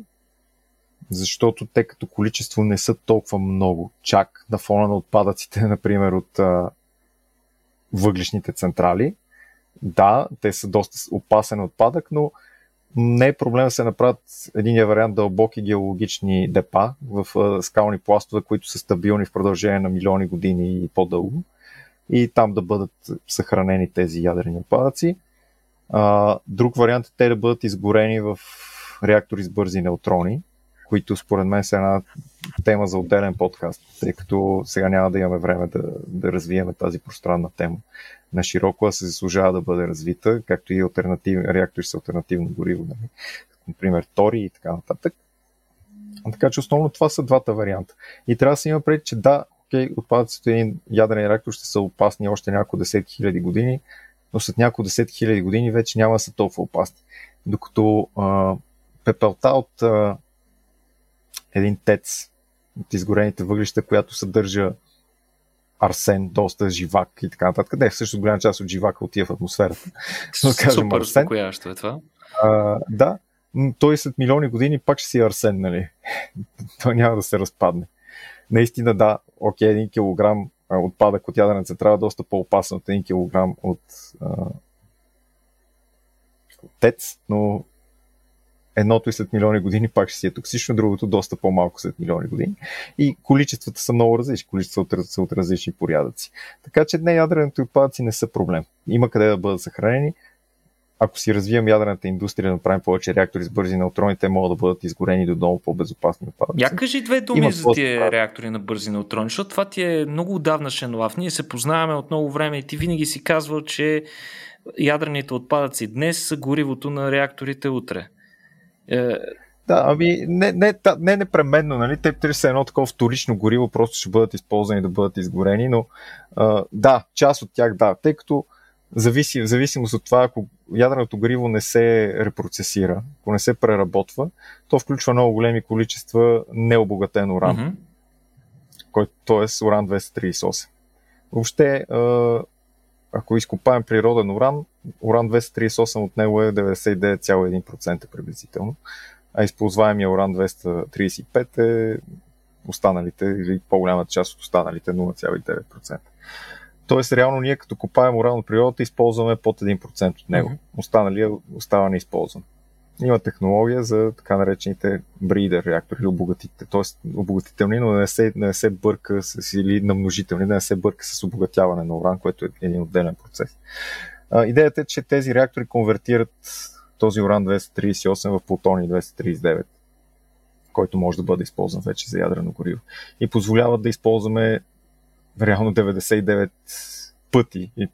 защото те като количество не са толкова много, чак на фона на отпадъците, например, от а, въглишните централи. Да, те са доста опасен отпадък, но не е проблем да се направят единия вариант дълбоки геологични депа в а, скални пластове, които са стабилни в продължение на милиони години и по-дълго и там да бъдат съхранени тези ядрени отпадъци. А, друг вариант е те да бъдат изгорени в реактори с бързи неутрони, които според мен са една тема за отделен подкаст, тъй като сега няма да имаме време да, да развиеме тази пространна тема на широко, а се заслужава да бъде развита, както и альтернативни реактори с альтернативно гориво, нали? например Тори и така нататък. Така че основно това са двата варианта. И трябва да се има пред, че да, окей, отпадъците един ядрен реактор ще са опасни още няколко десетки хиляди години, но след няколко десетки хиляди години вече няма да са толкова опасни. Докато а, пепелта от а, един тец от изгорените въглища, която съдържа арсен, доста живак и така нататък. Не, всъщност голяма част от живака отива в атмосферата. Но кажем Супер арсен. е това. А, да, той след милиони години пак ще си е арсен, нали? той няма да се разпадне. Наистина да, окей, един килограм отпадък от ядрена централа е доста по-опасен от един килограм от тец, но едното и след милиони години пак ще си е токсично, другото доста по-малко след милиони години. И количествата са много различни, количествата са от различни порядъци. Така че не ядрените отпадъци не са проблем. Има къде да бъдат съхранени. Ако си развием ядрената индустрия, да направим повече реактори с бързи неутрони, те могат да бъдат изгорени до много по-безопасни отпадъци. Я кажи две думи Има за тия реактори на бързи неутрони, защото това ти е много отдавнашен лав. Ние се познаваме от много време и ти винаги си казвал, че ядрените отпадъци днес са горивото на реакторите утре. Е... Да, ами не, не, не непременно, нали? Те са едно такова вторично гориво, просто ще бъдат използвани да бъдат изгорени, но а, да, част от тях да, тъй като зависи, в зависимост от това, ако ядреното гориво не се репроцесира, ако не се преработва, то включва много големи количества необогатен уран, mm-hmm. който, т.е. уран 238. Въобще, ако изкопаем природен уран, уран 238 от него е 99,1% приблизително, а използваемия уран 235 е останалите или по-голямата част от останалите 0,9%. Тоест, реално ние като копаем уран от природата, използваме под 1% от него. Mm-hmm. Останалия остава неизползван. Има технология за така наречените breeder реактори или обогатите, т.е. обогатителни, но не се, не се бърка с, или намножителни, да не се бърка с обогатяване на уран, което е един отделен процес. А, идеята е, че тези реактори конвертират този уран 238 в плутоний 239, който може да бъде използван вече за ядрено гориво. И позволяват да използваме реално 99 пъти и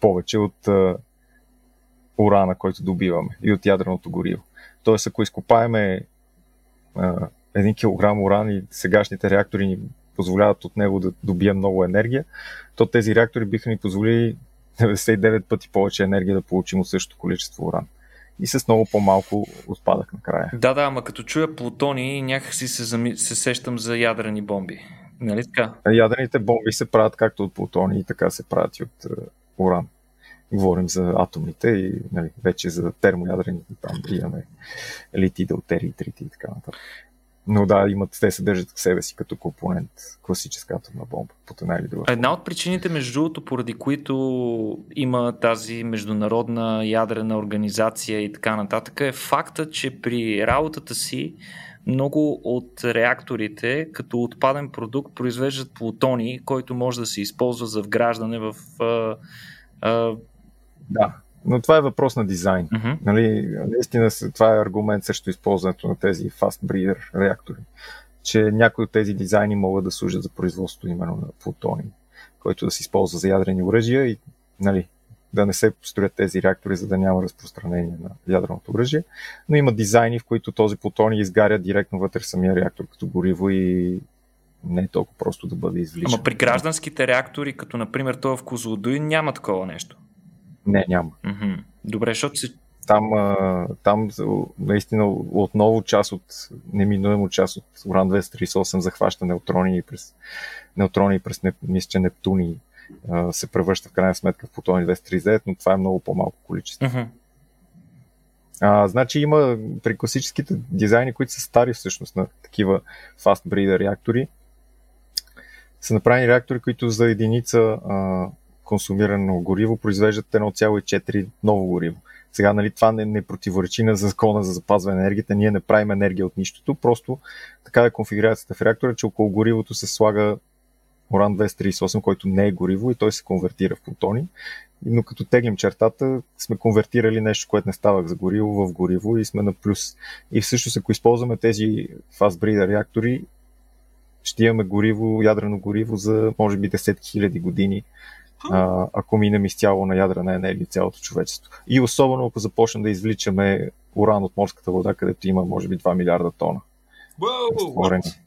повече от а, урана, който добиваме и от ядреното гориво. Тоест, ако изкопаеме а, 1 кг уран и сегашните реактори ни позволяват от него да добием много енергия, то тези реактори биха ни позволили 99 пъти повече енергия да получим от същото количество уран. И с много по-малко отпадък накрая. Да, да, ама като чуя плутони, някакси се, зами... се сещам за ядрени бомби. Нали така? Ядрените бомби се правят както от плутони и така се правят и от uh, уран. Говорим за атомните и нали, вече за термоядрените там имаме лити, делтери, трити и така нататък. Но да, имат, те се държат в себе си като компонент класическа атомна бомба, под една или друга. Една от причините, между другото, поради които има тази международна ядрена организация и така нататък, е факта, че при работата си много от реакторите като отпаден продукт произвеждат плутони, който може да се използва за вграждане в. А, а... Да, но това е въпрос на дизайн. Uh-huh. Нали, наистина това е аргумент срещу използването на тези fast breeder реактори, че някои от тези дизайни могат да служат за производство именно на плутони, който да се използва за ядрени оръжия и нали, да не се построят тези реактори, за да няма разпространение на ядреното оръжие. Но има дизайни, в които този плутоний изгаря директно вътре в самия реактор като гориво и не е толкова просто да бъде извличан. Ама при гражданските реактори, като например това в Козлодуй, няма такова нещо. Не, няма. Mm-hmm. Добре, защото си... Там, там наистина отново част от, неминуемо част от уран 238 захваща неутрони през, неутрони през мисля, че Нептуни се превръща в крайна сметка в плутони 239, но това е много по-малко количество. Uh-huh. А, значи има при класическите дизайни, които са стари всъщност на такива fast breeder реактори, са направени реактори, които за единица а, консумирано гориво произвеждат 1,4 ново гориво. Сега, нали, това не, не противоречи на закона за запазване на енергията. Ние не правим енергия от нищото, просто така е конфигурацията в реактора, че около горивото се слага уран 238, който не е гориво и той се конвертира в плутони. но като теглим чертата, сме конвертирали нещо, което не става за гориво в гориво и сме на плюс. И всъщност, ако използваме тези breeder реактори, ще имаме гориво, ядрено гориво за може би десетки хиляди години, а, ако минем изцяло на ядрена енергия цялото човечество. И особено ако започнем да извличаме уран от морската вода, където има може би 2 милиарда тона. Wow,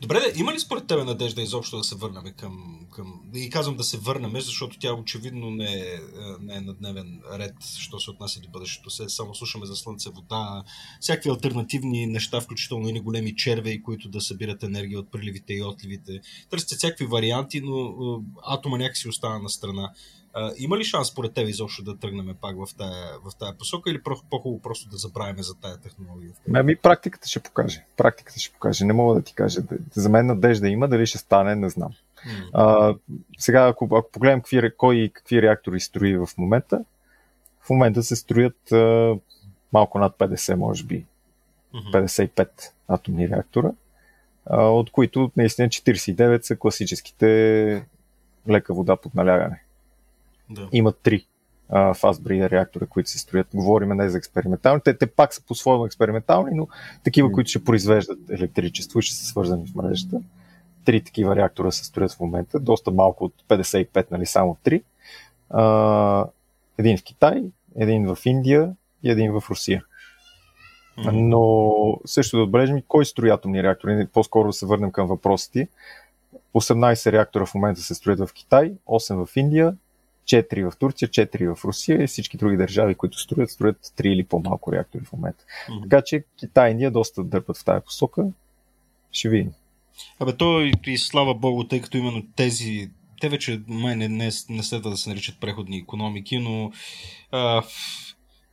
Добре, да, има ли според тебе надежда изобщо да се върнем към, към... И казвам да се върнем, защото тя очевидно не е, не е на дневен ред, що се отнася до бъдещето. Се само слушаме за слънце, вода, всякакви альтернативни неща, включително и големи червеи, които да събират енергия от приливите и отливите. Търсите всякакви варианти, но атома някакси остана на страна. А, има ли шанс, според теб, изобщо да тръгнем пак в тая, в тая посока или по-хубаво просто да забравим за тая технология? Ами, практиката ще покаже. Практиката ще покаже. Не мога да ти кажа. За мен надежда има, дали ще стане, не знам. А, сега, ако, ако погледнем какви, кой и какви реактори строи в момента, в момента се строят а, малко над 50, може би. Mm-hmm. 55 атомни реактора, а, от които наистина 49 са класическите лека вода под налягане. Да. Има три fast breeder реактора, които се строят. Говорим не за експериментални. Те, те пак са по-своему експериментални, но такива, които ще произвеждат електричество и ще са свързани в мрежата. Три такива реактора се строят в момента, доста малко от 55, нали, само три. Един в Китай, един в Индия и един в Русия. Но също да отбележим кой строи атомни реактори. По-скоро да се върнем към въпросите. 18 реактора в момента се строят в Китай, 8 в Индия, 4 в Турция, 4 в Русия и всички други държави, които строят, строят 3 или по-малко реактори в момента. Mm-hmm. Така че Китай и ние доста дърпат в тази посока. Ще видим. Абе, то и, и слава богу, тъй като именно тези те вече май не, не, не следва да се наричат преходни економики, но а,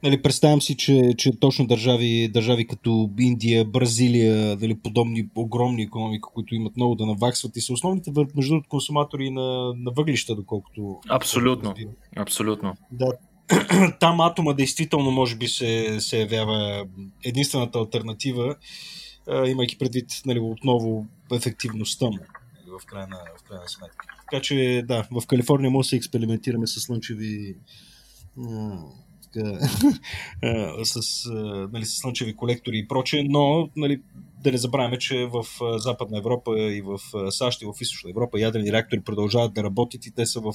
Нали, представям си, че, че точно държави, държави като Индия, Бразилия, нали, подобни огромни економики, които имат много да наваксват и са основните, между другото, консуматори на, на въглища, доколкото. Абсолютно. Абсолютно. Да. Там атома действително може би се, се явява единствената альтернатива, имайки предвид нали, отново ефективността му нали, в, крайна, в крайна сметка. Така че да, в Калифорния може да се експериментираме с слънчеви така, с, нали, с слънчеви колектори и прочее, но нали, да не забравяме, че в Западна Европа и в САЩ и в Източна Европа ядрени реактори продължават да работят и те са в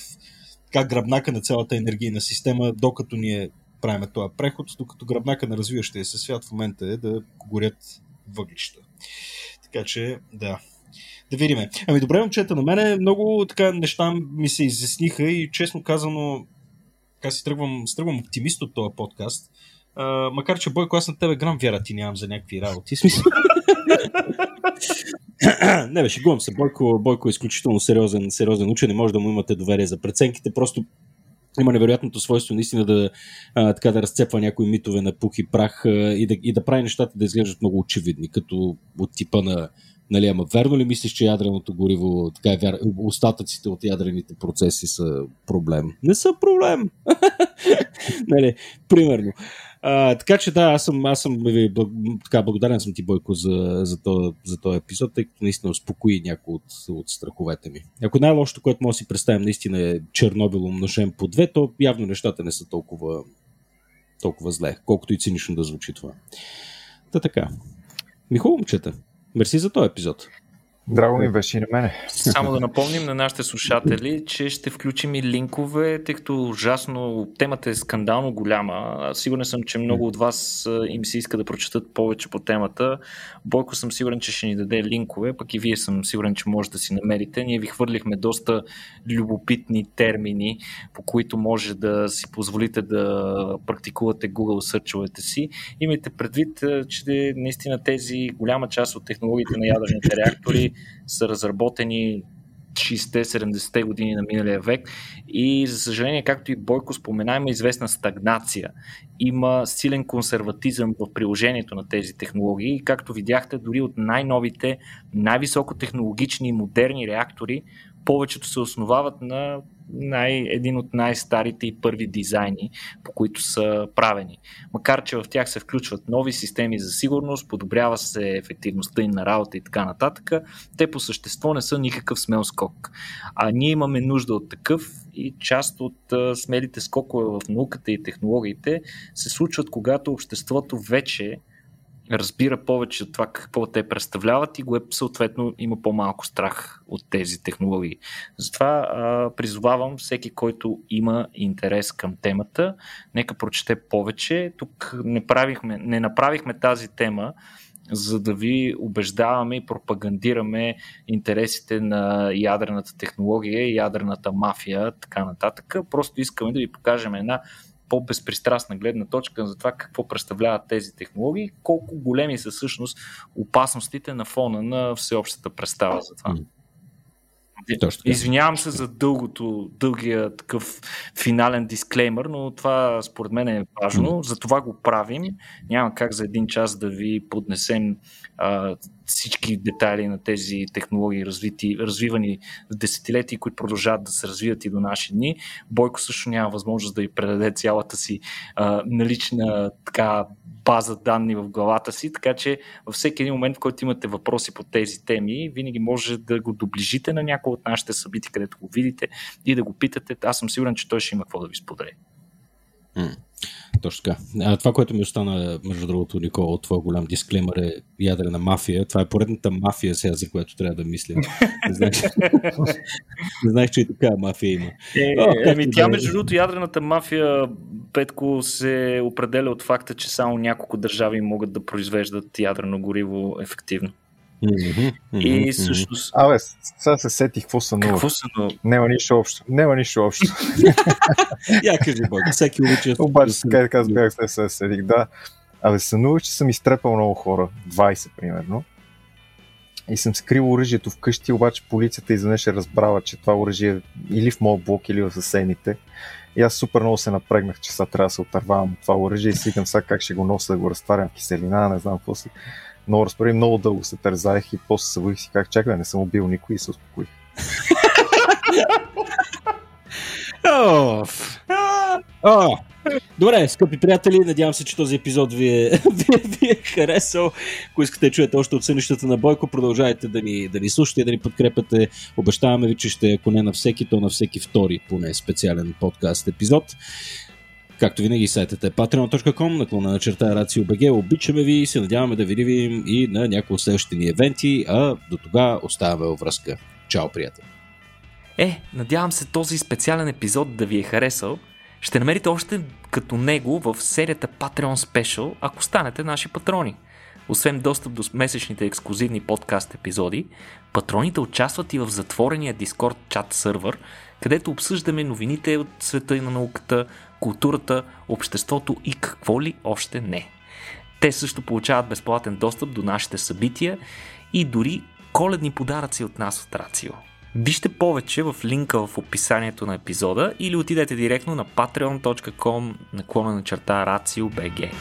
как гръбнака на цялата енергийна система, докато ние правим този преход, докато гръбнака на развиващия се свят в момента е да горят въглища. Така че, да. Да видиме. Ами добре, момчета, на мене много така неща ми се изясниха и честно казано така си тръгвам, си тръгвам оптимист от този подкаст. А, макар, че Бойко, аз на тебе грам вяра ти нямам за някакви работи. Не беше, гувам се. Бойко, Бойко е изключително сериозен, сериозен учен. Не може да му имате доверие за преценките. Просто има невероятното свойство наистина да, а, така да разцепва някои митове на пух и прах а, и, да, и да прави нещата да изглеждат много очевидни, като от типа на Нали, ама верно ли мислиш, че ядреното гориво, така е, остатъците от ядрените процеси са проблем? Не са проблем! нали, примерно. А, така че да, аз съм, аз съм така, благодарен съм ти, Бойко, за, за, този, за този епизод, тъй като наистина успокои някои от, от страховете ми. Ако най-лошото, което може да си представим, наистина е Чернобил умножен по две, то явно нещата не са толкова, толкова зле, колкото и цинично да звучи това. Та така. Ми хубаво, момчета. Мерси за този епизод. Драго ми беше и на мене. Само да напомним на нашите слушатели, че ще включим и линкове, тъй като ужасно темата е скандално голяма. Сигурен съм, че много от вас им се иска да прочетат повече по темата. Бойко съм сигурен, че ще ни даде линкове, пък и вие съм сигурен, че може да си намерите. Ние ви хвърлихме доста любопитни термини, по които може да си позволите да практикувате Google сърчовете си. Имайте предвид, че наистина тези голяма част от технологиите на ядрените реактори са разработени 60-70-те години на миналия век и за съжаление, както и Бойко спомена, има известна стагнация. Има силен консерватизъм в приложението на тези технологии и както видяхте, дори от най-новите, най-високотехнологични и модерни реактори, повечето се основават на най, един от най-старите и първи дизайни, по които са правени. Макар, че в тях се включват нови системи за сигурност, подобрява се ефективността им на работа и така нататък, те по същество не са никакъв смел скок. А ние имаме нужда от такъв и част от смелите скокове в науката и технологиите се случват, когато обществото вече разбира повече от това какво те представляват и го е, съответно има по-малко страх от тези технологии. Затова а, призовавам всеки, който има интерес към темата, нека прочете повече. Тук не, правихме, не направихме тази тема, за да ви убеждаваме и пропагандираме интересите на ядрената технология, ядрената мафия, така нататък. Просто искаме да ви покажем една по-безпристрастна гледна точка за това какво представляват тези технологии, колко големи са всъщност опасностите на фона на всеобщата представа за това. Точно Извинявам се за дългото, дългия такъв финален дисклеймер, но това според мен е важно. За това го правим. Няма как за един час да ви поднесем всички детайли на тези технологии, развити, развивани в десетилетия, които продължават да се развиват и до наши дни. Бойко също няма възможност да ви предаде цялата си а, налична така база данни в главата си, така че във всеки един момент, в който имате въпроси по тези теми, винаги може да го доближите на някои от нашите събития, където го видите и да го питате. Аз съм сигурен, че той ще има какво да ви сподели. Точно така. А, това, което ми остана, между другото, Никола, от твой голям дисклеймер е ядрена мафия. Това е поредната мафия сега, за която трябва да мисля. Не знаех, не знаех че и така мафия има. Е, О, еми, тя, между другото, ядрената мафия, Петко, се определя от факта, че само няколко държави могат да произвеждат ядрено гориво ефективно. Mm-hmm, mm-hmm, и всъщност... Абе, сега се сетих какво са нова. Какво са нова? Няма нищо общо. Няма нищо общо. Я кажи, Бог, всеки обича. Обаче, така така бях се седих, да. Абе, сънувах, че съм изтрепал много хора. 20, примерно. И съм скрил оръжието вкъщи, обаче полицията изведнъж е разбрала, че това оръжие е или в моят блок, или в съседните. И аз супер много се напрегнах, че сега трябва да се отървавам това оръжие и си викам сега как ще го нося да го разтварям в киселина, не знам какво си много разпори, много дълго се тързаех и после се си как чакай, не съм убил никой и се успокоих. Добре, скъпи приятели, надявам се, че този епизод ви е, ви, ви е харесал. Ако искате да чуете още от сънищата на Бойко, продължайте да ни, да ни слушате и да ни подкрепяте. Обещаваме ви, че ще, ако не на всеки, то на всеки втори поне специален подкаст епизод. Както винаги, сайтът е patreon.com, наклона на черта RACIO.BG. Обичаме ви и се надяваме да ви видим и на някои от следващите ни евенти, а до тога оставаме връзка. Чао, приятели! Е, надявам се този специален епизод да ви е харесал. Ще намерите още като него в серията Patreon Special, ако станете наши патрони. Освен достъп до месечните ексклюзивни подкаст епизоди, патроните участват и в затворения Discord чат сървър, където обсъждаме новините от света и на науката, културата, обществото и какво ли още не. Те също получават безплатен достъп до нашите събития и дори коледни подаръци от нас от Рацио. Вижте повече в линка в описанието на епизода или отидете директно на patreon.com наклона на черта RACIO.BG.